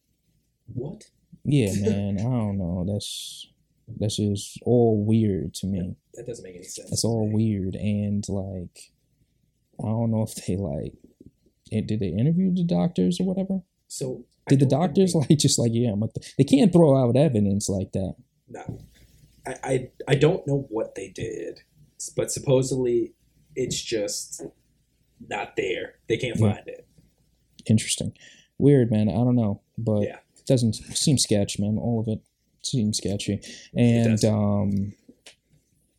What? Yeah, man, I don't know. That's that's just all weird to me. That doesn't make any sense. It's all weird and like I don't know if they like it, did they interview the doctors or whatever? So Did the doctors they- like just like yeah, I'm like, they can't throw out evidence like that. No, I, I I don't know what they did, but supposedly it's just not there. They can't Yeah. find it. Interesting, weird, man. I don't know, but Yeah. it doesn't seem sketch, man. All of it seems sketchy, and um,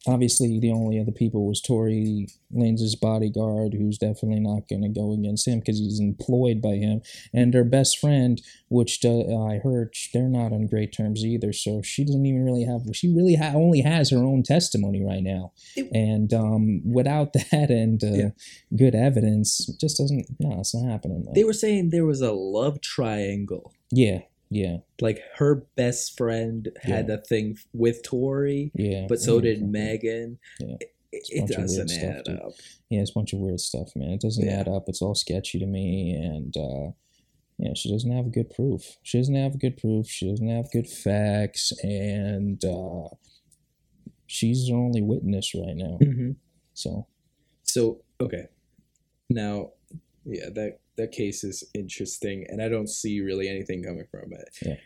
obviously the only other people was Tory Lanez's bodyguard, who's definitely not going to go against him because he's employed by him, and her best friend, which uh, I heard they're not on great terms either. So she doesn't even really have. She really ha- only has her own testimony right now, It- and um, without that and uh, Yeah. good evidence, just doesn't. No, it's not happening. Man. They were saying there was a love triangle. yeah, yeah, Like her best friend had a thing with Tory, yeah. but so yeah. did Megan. Yeah. It, it bunch of weird doesn't stuff, add dude. up. Yeah, it's a bunch of weird stuff, man. It doesn't Yeah. add up. It's all sketchy to me, and uh, yeah, she doesn't have good proof. She doesn't have good proof. She doesn't have good facts, and uh, she's the only witness right now. Mm-hmm. So So okay, now yeah, that that case is interesting, and I don't see really anything coming from it. Yeah.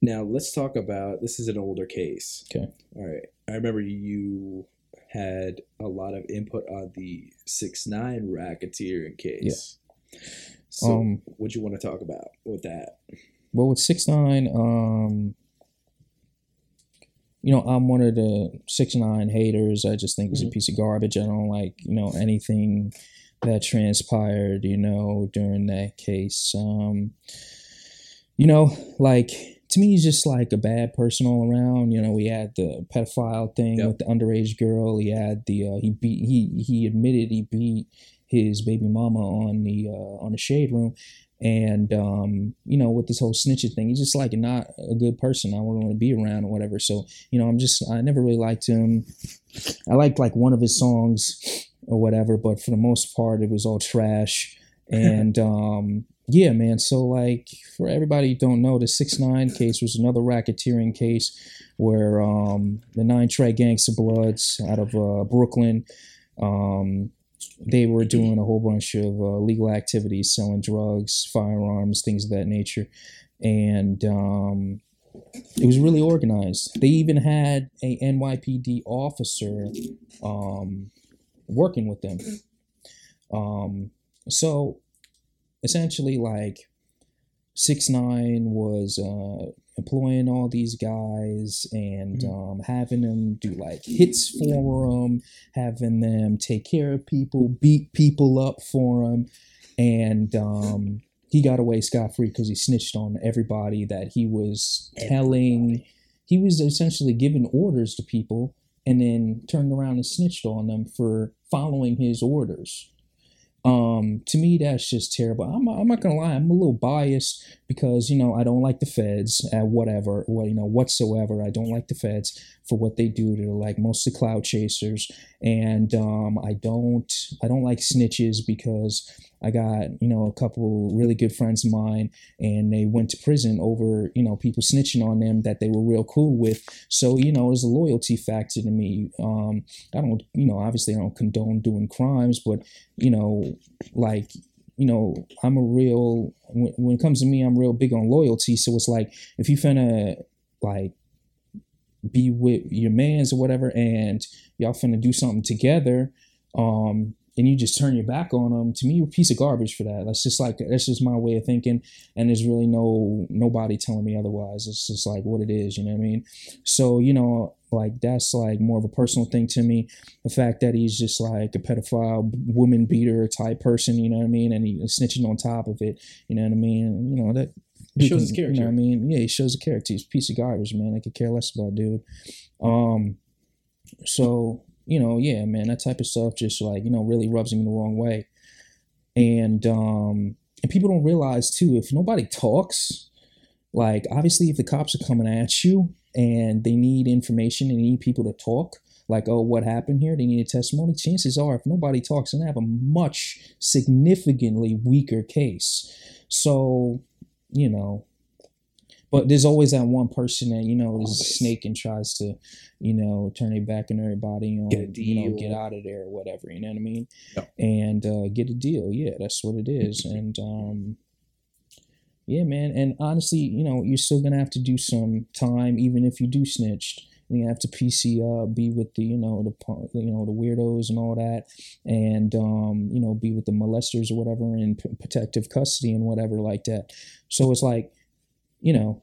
Now let's talk about this. Is an older case. Okay. All right. I remember you had a lot of input on the six nine racketeering case. Yeah. So Um, what do you want to talk about with that? Well, with six nine, um, you know, I'm one of the six nine haters. I just think he's a Mhm. piece of garbage. I don't like you know anything that transpired. You know, during that case. Um, you know, like to me, he's just like a bad person all around. You know, we had the pedophile thing Yep. with the underage girl. He had the uh, he beat he he admitted he beat his baby mama on the uh, on the shade room and um, you know, with this whole snitching thing, he's just like not a good person. I wouldn't want to be around or whatever. So, you know, I'm just I never really liked him. I liked like one of his songs or whatever, but for the most part, it was all trash. And um, yeah, man. So like for everybody who don't know, the six nine case was another racketeering case where um, the nine Trey Gangster Bloods out of uh, Brooklyn. Um, they were doing a whole bunch of uh, legal activities, selling drugs, firearms, things of that nature, and um, it was really organized. They even had a NYPD officer um, working with them. Um, so essentially, like six nine was uh, employing all these guys and um, having them do like hits for them, having them take care of people, beat people up for them, and um, he got away scot free because he snitched on everybody that he was telling. He was essentially giving orders to people and then turned around and snitched on them for following his orders. Um, to me, that's just terrible. I'm, I'm not gonna lie, I'm a little biased because you know I don't like the feds at whatever, what you know whatsoever. I don't like the feds for what they do. They're like mostly cloud chasers, and um, I don't I don't like snitches because I got you know a couple really good friends of mine, and they went to prison over you know people snitching on them that they were real cool with. So you know there's a loyalty factor to me. Um, I don't you know obviously I don't condone doing crimes, but you know like you know i'm a real when, when it comes to me i'm real big on loyalty. So it's like if you finna like be with your mans or whatever and y'all finna do something together um and you just turn your back on them to me you're a piece of garbage for that. That's just like that's just my way of thinking and there's really no nobody telling me otherwise. It's just like what it is you know what i mean? So you know like that's like more of a personal thing to me. The fact that he's just like a pedophile woman beater type person you know what i mean? And he's snitching on top of it you know what i mean? And, you know that It shows dude his can- you know character. what i mean? Yeah he shows a character. He's a piece of garbage man. I could care less about dude. Um so you know yeah man that type of stuff just like you know really rubs me the wrong way. And um and people don't realize too if nobody talks like obviously if the cops are coming at you and they need information and need people to talk like oh what happened here? They need a testimony. Chances are if nobody talks then they have a much significantly weaker case. So you know but there's always that one person that you know is a snake and tries to you know turn their back on everybody you know, Get a you know get out of there or whatever you know what i mean? And uh, get a deal. Yeah that's what it is. And um yeah, man. And honestly, you know, you're still gonna have to do some time, even if you do snitched. And you have to PC up, be with the, you know, the, you know, the weirdos and all that, and um, you know, be with the molesters or whatever in p- protective custody and whatever like that. So it's like, you know,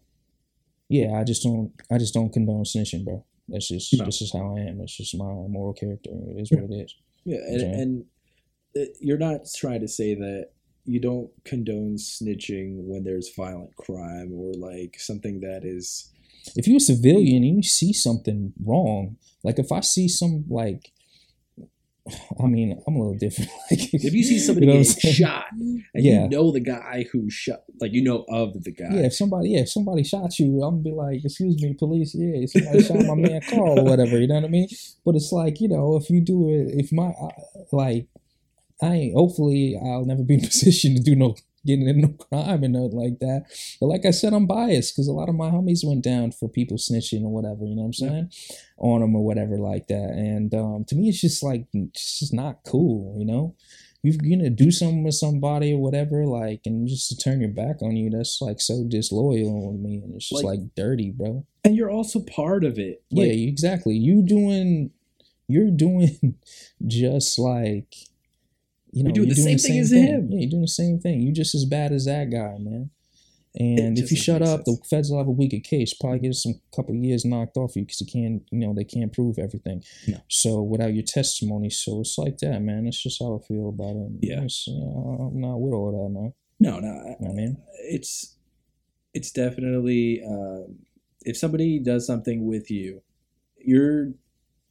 yeah, I just don't, I just don't condone snitching, bro. That's just, No. this is how I am. That's just my moral character. It is what it is. Yeah, and, and uh, you're not trying to say that you don't condone snitching when there's violent crime or like something that is if you're a civilian and you see something wrong, like if I see some like, I mean, I'm a little different. Like if you see somebody know getting shot and Yeah. you know the guy who shot like you know of the guy yeah, if somebody, yeah, if somebody shot you, I'm gonna be like, excuse me, police, yeah, somebody shot my man Carl or whatever, you know what I mean? But it's like, you know, if you do it, if my, like, I hopefully I'll never be in a position to do no getting into crime and nothing like that. But like I said, I'm biased because a lot of my homies went down for people snitching or whatever. You know what I'm saying? On them or whatever like that. And um, to me, it's just like it's just not cool. You know, if you're gonna do something with somebody or whatever, like, and just to turn your back on you, that's like so disloyal on me, and it's just Like- like, dirty, bro. And you're also part of it. yeah, exactly. You doing, you're doing just like, you know, You're doing the same thing as him. Yeah, you're doing the same thing. You're just as bad as that guy, man. And It if you shut up, the feds will have a weaker case. Probably get some couple of years knocked off you because you can't, you know, they can't prove everything. No. So without your testimony, so it's like that, man. It's just how I feel about it. Yeah. You know, I'm not with all that, man. no, no. I- You know what I mean, it's it's definitely um, if somebody does something with you, you're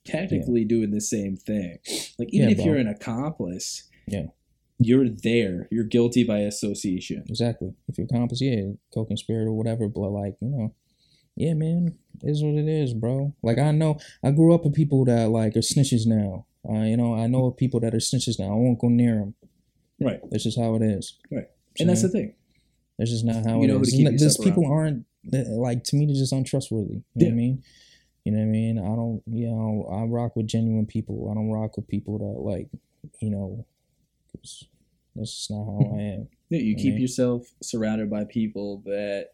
technically doing the same thing. Like even Yeah, if bro. you're an accomplice, Yeah. you're there. You're guilty by association. exactly. If you're accomplice, yeah, co-conspirator, or whatever. But like, you know, yeah, man, it is what it is, bro. Like I know, I grew up with people that like are snitches now. Uh, you know, I know of people that are snitches now. I won't go near them. Right. That's just how it is. Right. And that's the thing. That's just not how You it know who is. to keep It's not- Those yourself people aren't like to me. They're just untrustworthy. You know what I mean? You know what I mean? I don't. You know, I rock with genuine people. I don't rock with people that like, you know, 'cause that's just not how I am. Yeah, you keep Mhm. yourself surrounded by people that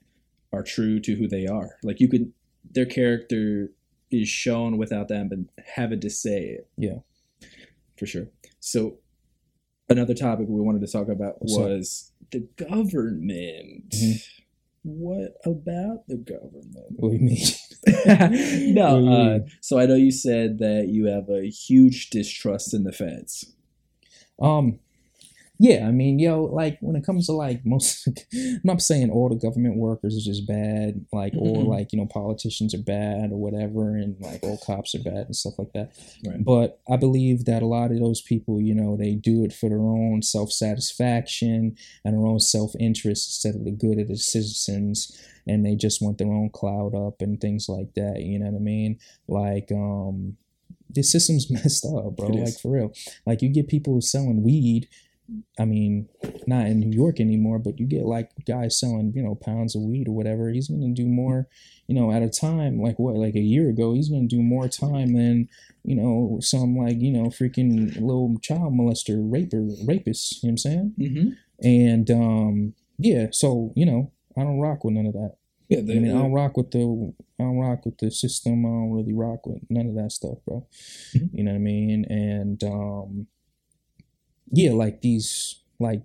are true to who they are. Like you could, their character is shown without them but having to say it. Yeah. for sure. So another topic we wanted to talk about was the government. Mhm. What about the government? What do you mean? no, What do you uh, so I know you said that you have a huge distrust in the feds. Um, yeah, I mean, yo, like when it comes to like most, I'm not saying all the government workers are just bad, like or Mhm. like you know politicians are bad or whatever, and like all cops are bad and stuff like that. Right. But I believe that a lot of those people, you know, they do it for their own self satisfaction and their own self interest instead of the good of the citizens, and they just want their own cloud up and things like that. You know what I mean? Like, um, the system's messed up, bro. Like for real. Like you get people selling weed. I mean, not in New York anymore, but you get like guys selling, you know, pounds of weed or whatever. He's gonna do more, you know, at a time. Like what, like a year ago, he's gonna do more time than, you know, some like you know, freaking little child molester, raper, rapist. You know what I'm saying? Mm-hmm. And um, yeah. So you know, I don't rock with none of that. Yeah, I mean, I don't rock with the I don't rock with the system. I don't really rock with none of that stuff, bro. Mhm. You know what I mean? And um, yeah, like these, like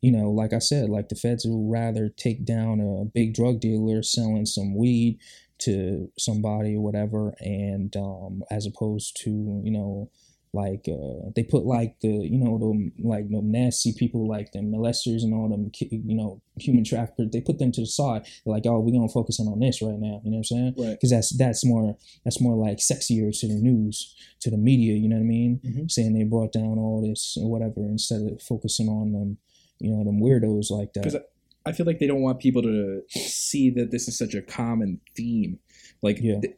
you know, like I said, like the feds will rather take down a big drug dealer selling some weed to somebody or whatever, and um, as opposed to you know. Like uh, they put like the you know them like the nasty people like the molesters and all them you know human traffickers they put them to the side They're like oh we're gonna focus in on this right now you know what I'm saying Right. because that's that's more that's more like sexier to the news to the media you know what I mean Mhm. saying they brought down all this or whatever instead of focusing on them you know them weirdos like that 'Cause I feel like they don't want people to see that this is such a common theme. Like Yeah. th-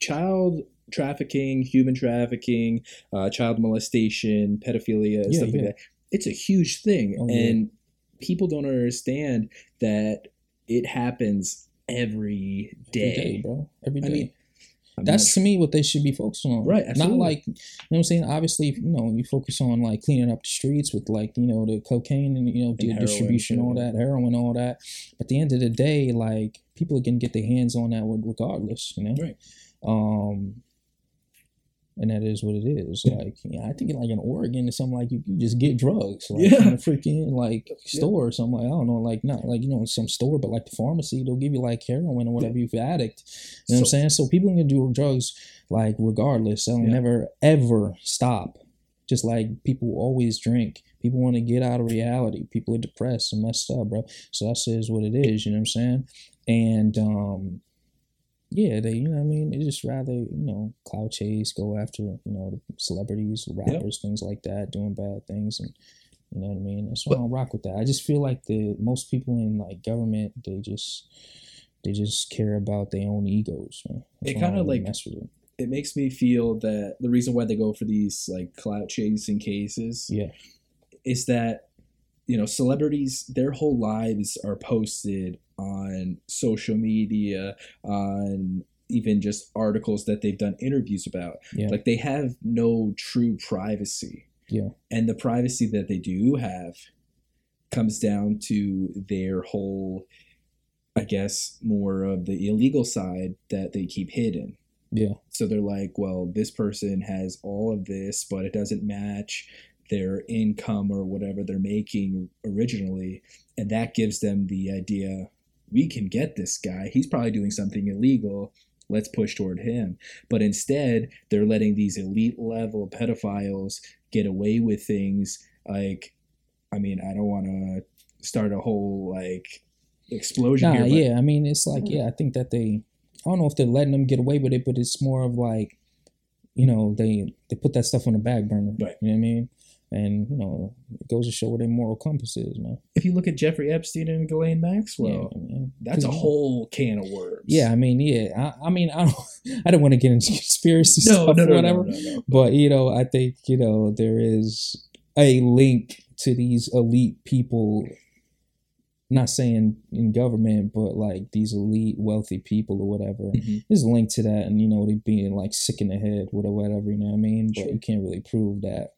child trafficking, human trafficking, uh, child molestation, pedophilia, Yeah, stuff like that. It's a huge thing. Oh, yeah. and people don't understand that it happens every day. every day bro every day I mean, I'm that's to me what they should be focusing on. Right, Not like you know what I'm saying. Obviously, you know, you focus on like cleaning up the streets with like you know the cocaine and you know the distribution, all yeah. that heroin, all that. But at the end of the day, like people are gonna get their hands on that regardless. You know. Right. Um. And that is what it is. Like, yeah, I think like in Oregon or something like you can just get drugs, like Yeah. from a freaking like store or something like I don't know, like not like you know some store, but like the pharmacy, they'll give you like heroin or whatever if you're addict. You know what I'm saying? So people can do drugs like regardless. They'll Yeah. never ever stop. Just like people always drink. People want to get out of reality. People are depressed and messed up, bro. So that says what it is, you know what I'm saying? And um yeah, they you know what I mean, they just rather, you know, cloud chase, go after, you know, the celebrities, rappers, things like that, doing bad things and you know what I mean? That's why I don't rock with that. I just feel like the most people in like government, they just they just care about their own egos. It kinda, like, mess with it. it makes me feel that the reason why they go for these like clout chasing cases Yeah. is that you know celebrities their whole lives are posted on social media on even just articles that they've done interviews about Yeah. like they have no true privacy Yeah. and the privacy that they do have comes down to their whole i guess more of the illegal side that they keep hidden Yeah. so they're like, well, this person has all of this, but it doesn't match their income or whatever they're making originally. And that gives them the idea we can get this guy. He's probably doing something illegal. Let's push toward him. But instead, they're letting these elite level pedophiles get away with things like, I mean, I don't want to start a whole like explosion Nah, here. But yeah. I mean, it's like, mm-hmm. yeah, I think that they, I don't know if they're letting them get away with it, but it's more of like, you know, they they put that stuff on the back burner. Right. You know what I mean? And you know, it goes to show where their moral compass is, man. if you look at Jeffrey Epstein and Ghislaine Maxwell, yeah, that's a whole can of worms. Yeah, I mean, yeah. I, I mean, I don't, I don't want to get into conspiracy no, stuff no, or whatever. no, no, no. But you know, I think you know there is a link to these elite people. Not saying in government, but like these elite wealthy people or whatever. Mhm. There's a link to that, and you know they being like sick in the head with or whatever. You know what I mean? But Sure. you can't really prove that.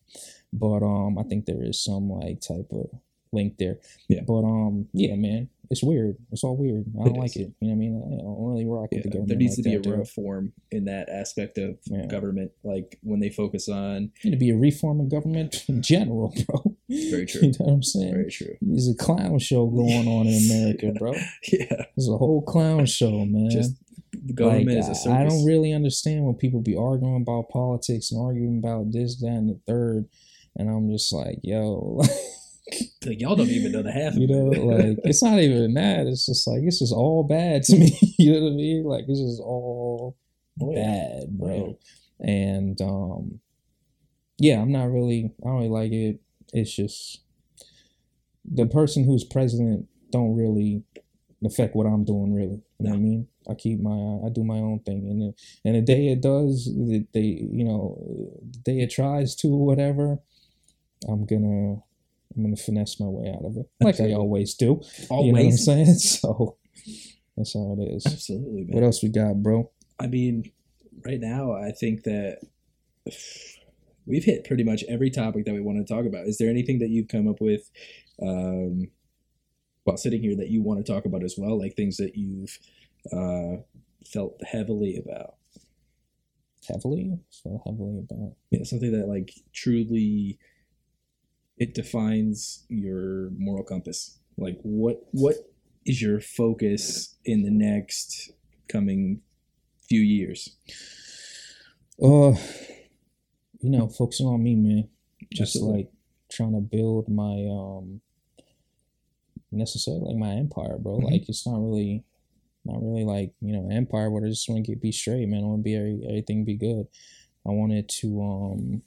But um, I think there is some like type of link there. Yeah. But um, yeah, man, it's weird. It's all weird. I don't It like is. it. You know what I mean? I don't really rock Yeah, with the government. there needs like to be a dude. reform in that aspect of Yeah. government, like when they focus on. Need to be a reform of government in general, bro. Very true. You know what I'm saying? Very true. There's a clown show going on in America, bro. Yeah, There's a whole clown show, man. just the government like, is a circus. I don't really understand when people be arguing about politics and arguing about this, that, and the third. And I'm just like, yo, like y'all don't even know the half. you know, it. like it's not even that. It's just like it's just all bad to me. you know what I mean? Like it's just all Oh, yeah. bad, bro. And um, yeah, I'm not really. I don't really like it. It's just the person who's president don't really affect what I'm doing. Really, you know what I mean? I keep my I do my own thing, and the, and the day it does, the they you know, the day it tries to or whatever, I'm gonna I'm gonna finesse my way out of it, like Absolutely. I always do. Always. You know what I'm saying? So that's how it is. Absolutely, man. What else we got, bro? I mean, right now, I think that we've hit pretty much every topic that we want to talk about. Is there anything that you've come up with um, while sitting here that you want to talk about as well? Like things that you've uh, felt heavily about? Heavily, so heavily about. Yeah, something that like truly it defines your moral compass. Like what what is your focus in the next coming few years? Uh, you know, focusing on me, man. Just Absolutely. like trying to build my um necessarily like my empire, bro. Mhm. Like it's not really not really like, you know, empire but I just want to get be straight, man. I want to be everything be good. I wanted to um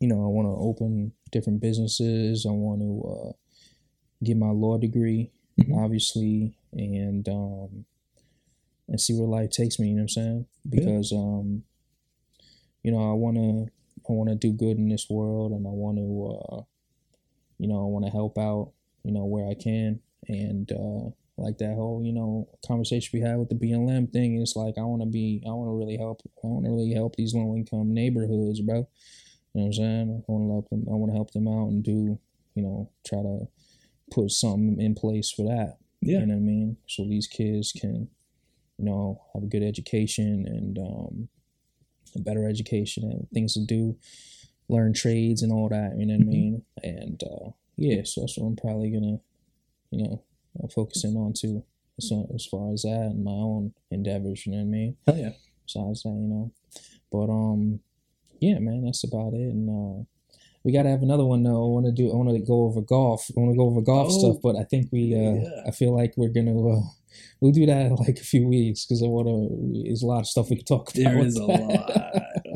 you know, I want to open different businesses. I want to uh get my law degree, Mhm. obviously, and um and see where life takes me, you know what I'm saying? Yeah. Because um you know, I want to I want to do good in this world and I want to uh you know, I want to help out, you know, where I can and uh like that whole, you know, conversation we had with the BLM thing it's like I want to be I want to really help I want to really help these low income neighborhoods, bro. You know what I'm saying? I want to help them I want to help them out and do, you know, try to put something in place for that. Yeah. You know what I mean? So these kids can, you know, have a good education and um, a better education and things to do, learn trades and all that. You know what I Mhm. mean? And uh, yeah, so that's what I'm probably gonna, you know, uh, focusing on too. So as far as that and my own endeavors, you know what I mean? Hell yeah. Besides that, you know, but um, yeah, man, that's about it. And uh, we gotta have another one though. I want to do. I want to go over golf. I want to go over golf Oh, stuff, but I think we. Uh, yeah. I feel like we're gonna. Uh, we'll do that in like a few weeks because I want to. There's a lot of stuff we can talk about. There with a lot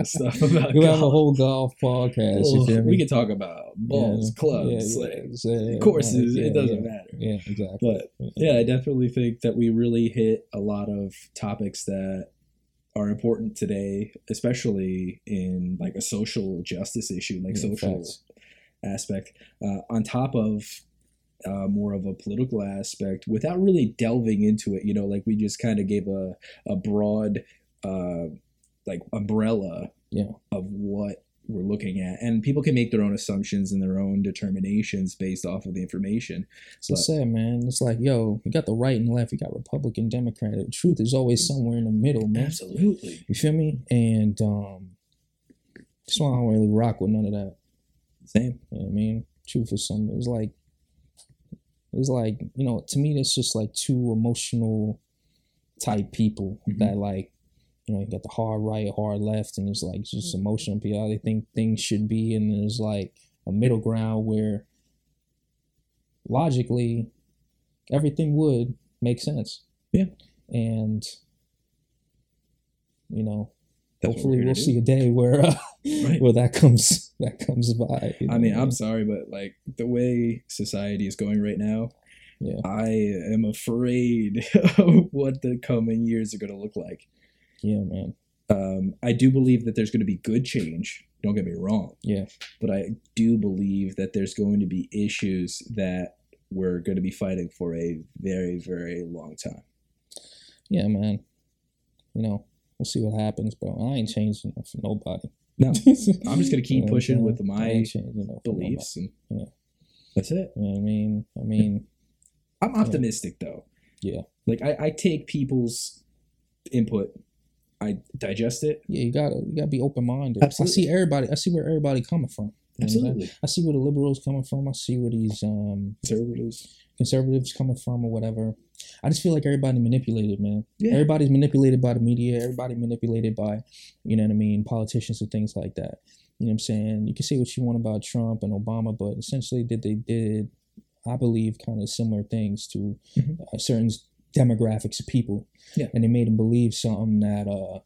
of stuff about We'll have a whole golf podcast. me? we can talk about balls, Yeah, clubs, yeah, like, courses. it doesn't matter. Yeah, exactly. But yeah, I definitely think that we really hit a lot of topics that are important today, especially in like a social justice issue, like Yeah, social facts. aspect uh, on top of uh, more of a political aspect without really delving into it. You know, like we just kind of gave a a broad uh, like umbrella Yeah. of what we're looking at, and people can make their own assumptions and their own determinations based off of the information. So sad, man. It's like, yo, you got the right and left, you got Republican, Democrat. The truth is always somewhere in the middle, man. Absolutely, You feel me? And um, that's why I don't really rock with none of that. same. You know what I mean? Truth is something. It's like, it's like you know, to me, that's just like two emotional type people Mhm. that like, you know, you got the hard right, hard left, and it's like just emotional people. How they think things should be, and there's like a middle ground where logically everything would make sense. Yeah. and you know, That's hopefully we're we'll gonna see a day where uh, Right. where that comes that comes by. you I mean, I'm sorry, but like the way society is going right now, Yeah. I am afraid of what the coming years are going to look like. Yeah, man. Um, I do believe that there's going to be good change. Don't get me wrong. Yeah. But I do believe that there's going to be issues that we're going to be fighting for a very, very long time. Yeah, man. You know, we'll see what happens, bro. I ain't changing for nobody. No, I'm just going to You keep know pushing with my ain't changing it for beliefs, and Yeah. that's it. nobody. You know I mean? I mean, I'm optimistic though. Yeah. Like I, I take people's input, I digest it. yeah, you gotta you gotta be open minded. I see everybody. I see where everybody coming from. You know I'm? Absolutely. I see where the liberals coming from. I see where these um Conservatives. conservatives coming from or whatever. I just feel like everybody manipulated, man. Yeah. Everybody's manipulated by the media. Everybody manipulated by, you know what I mean, politicians and things like that. You know what I'm saying? You can say what you want about Trump and Obama, but essentially, did they did, I believe, kind of similar things to Mhm. uh, certain demographics of people. Yeah. And they made them believe something that, uh,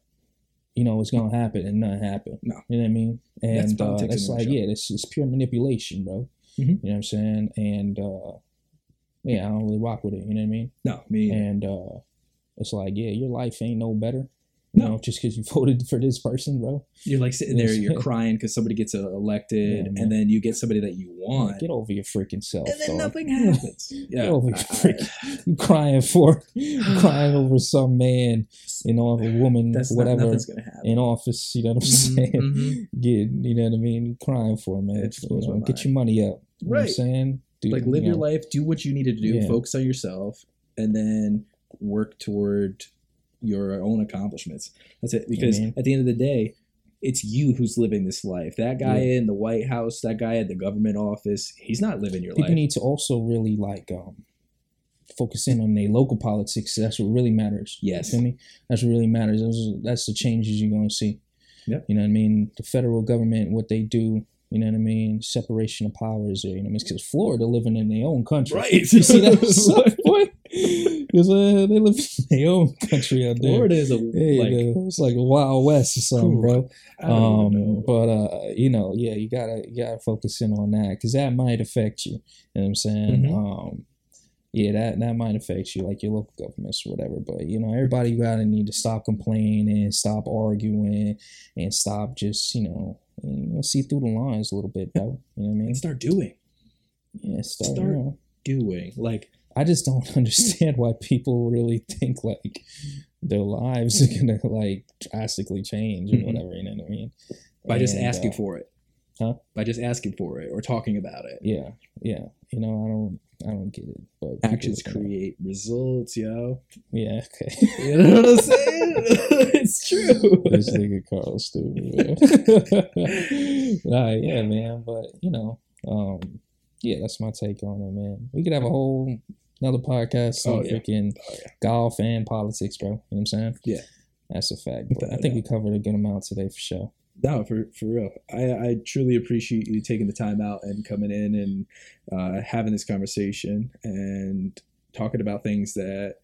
you know, was gonna happen and nothing happened. No. You know what I mean? That's And uh, that's like, yeah, that's it's pure manipulation, bro. Mhm. You know what I'm saying? And uh, yeah, I don't really rock with it. You know what I mean? No, me. And uh, it's like, yeah, your life ain't no better. You No. know, just because you voted for this person, bro. You're like sitting there, you're crying because somebody gets uh, elected, Yeah, and then you get somebody that you want, Get over your freaking self, and then dog. nothing happens. Yeah, Get over your freaking. You crying for, you crying over some man, you know, a woman, that's whatever, nothing's gonna happen. in office. You know what I'm Mhm, saying? mhm. Get, you know what I mean? Crying for man. It You blows my know, get mind. your money up. You know what I'm Right. saying? Do- Like you live your life, do what you need to do, Yeah. focus on yourself, and then work toward your own accomplishments. That's it. Because at the end of the day, it's you who's living this life. That guy Yeah. in the White House, that guy at the government office, he's not living your people life. People need to also really like um focus in on their local politics. That's what really matters. Yes. You feel me? That's what really matters. Those are, that's the changes you're gonna see. Yep. You know what I mean? The federal government, what they do. You know what I mean? Separation of powers. There. You know, because Florida living in their own country. right. You see that, boy? Because uh, they live in their own country out there. Florida is a Hey, like uh, it's like a Wild West or something, Cool. bro. I don't Um, know. but uh, you know, yeah, you gotta you gotta focus in on that because that might affect you. You know what I'm saying? Mhm. Um, yeah, that that might affect you, like your local governments or whatever. But you know, everybody gotta need to stop complaining, stop arguing, and stop just you know, you know, see through the lines a little bit, though. You know what I mean? and start doing, Yeah, start. start- You know, doing like I just don't understand why people really think like their lives are gonna like drastically change or Mhm. whatever. You know what I mean? by just asking uh, for it. Huh? By just asking for it or talking about it. Yeah, yeah. You know, I don't, I don't get it. But Actions create results, yo. Yeah, okay. You know what I'm saying? it's true. this nigga Carl stupid. Man. nah, yeah, man. But you know, um, yeah, that's my take on it, man. We could have a whole another podcast on Oh, yeah. freaking Oh, yeah. golf and politics, bro. You know what I'm saying? Yeah. That's a fact. But I think we covered a good amount today for sure. No, for for real. I, I truly appreciate you taking the time out and coming in and uh, having this conversation and talking about things that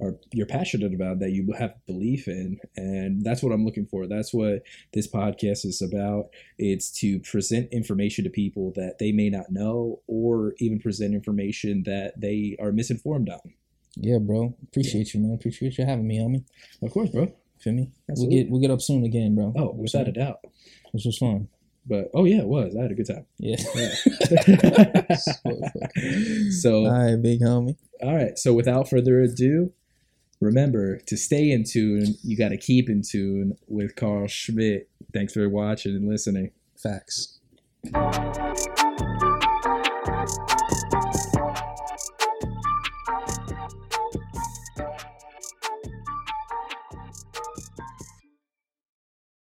are you're passionate about that you have belief in and that's what I'm looking for. That's what this podcast is about. It's to present information to people that they may not know or even present information that they are misinformed on. Yeah, bro. Appreciate you, man. Appreciate you having me, homie. Of course, bro. Feel me? We'll get we'll get up soon again, bro. Oh, without a doubt. This was fun. But oh yeah, it was. I had a good time. Yeah. Yeah. so All right, big homie. all right. So without further ado, remember to stay in tune. You got to keep in tune with Carl Schmidt. Thanks for watching and listening. Facts.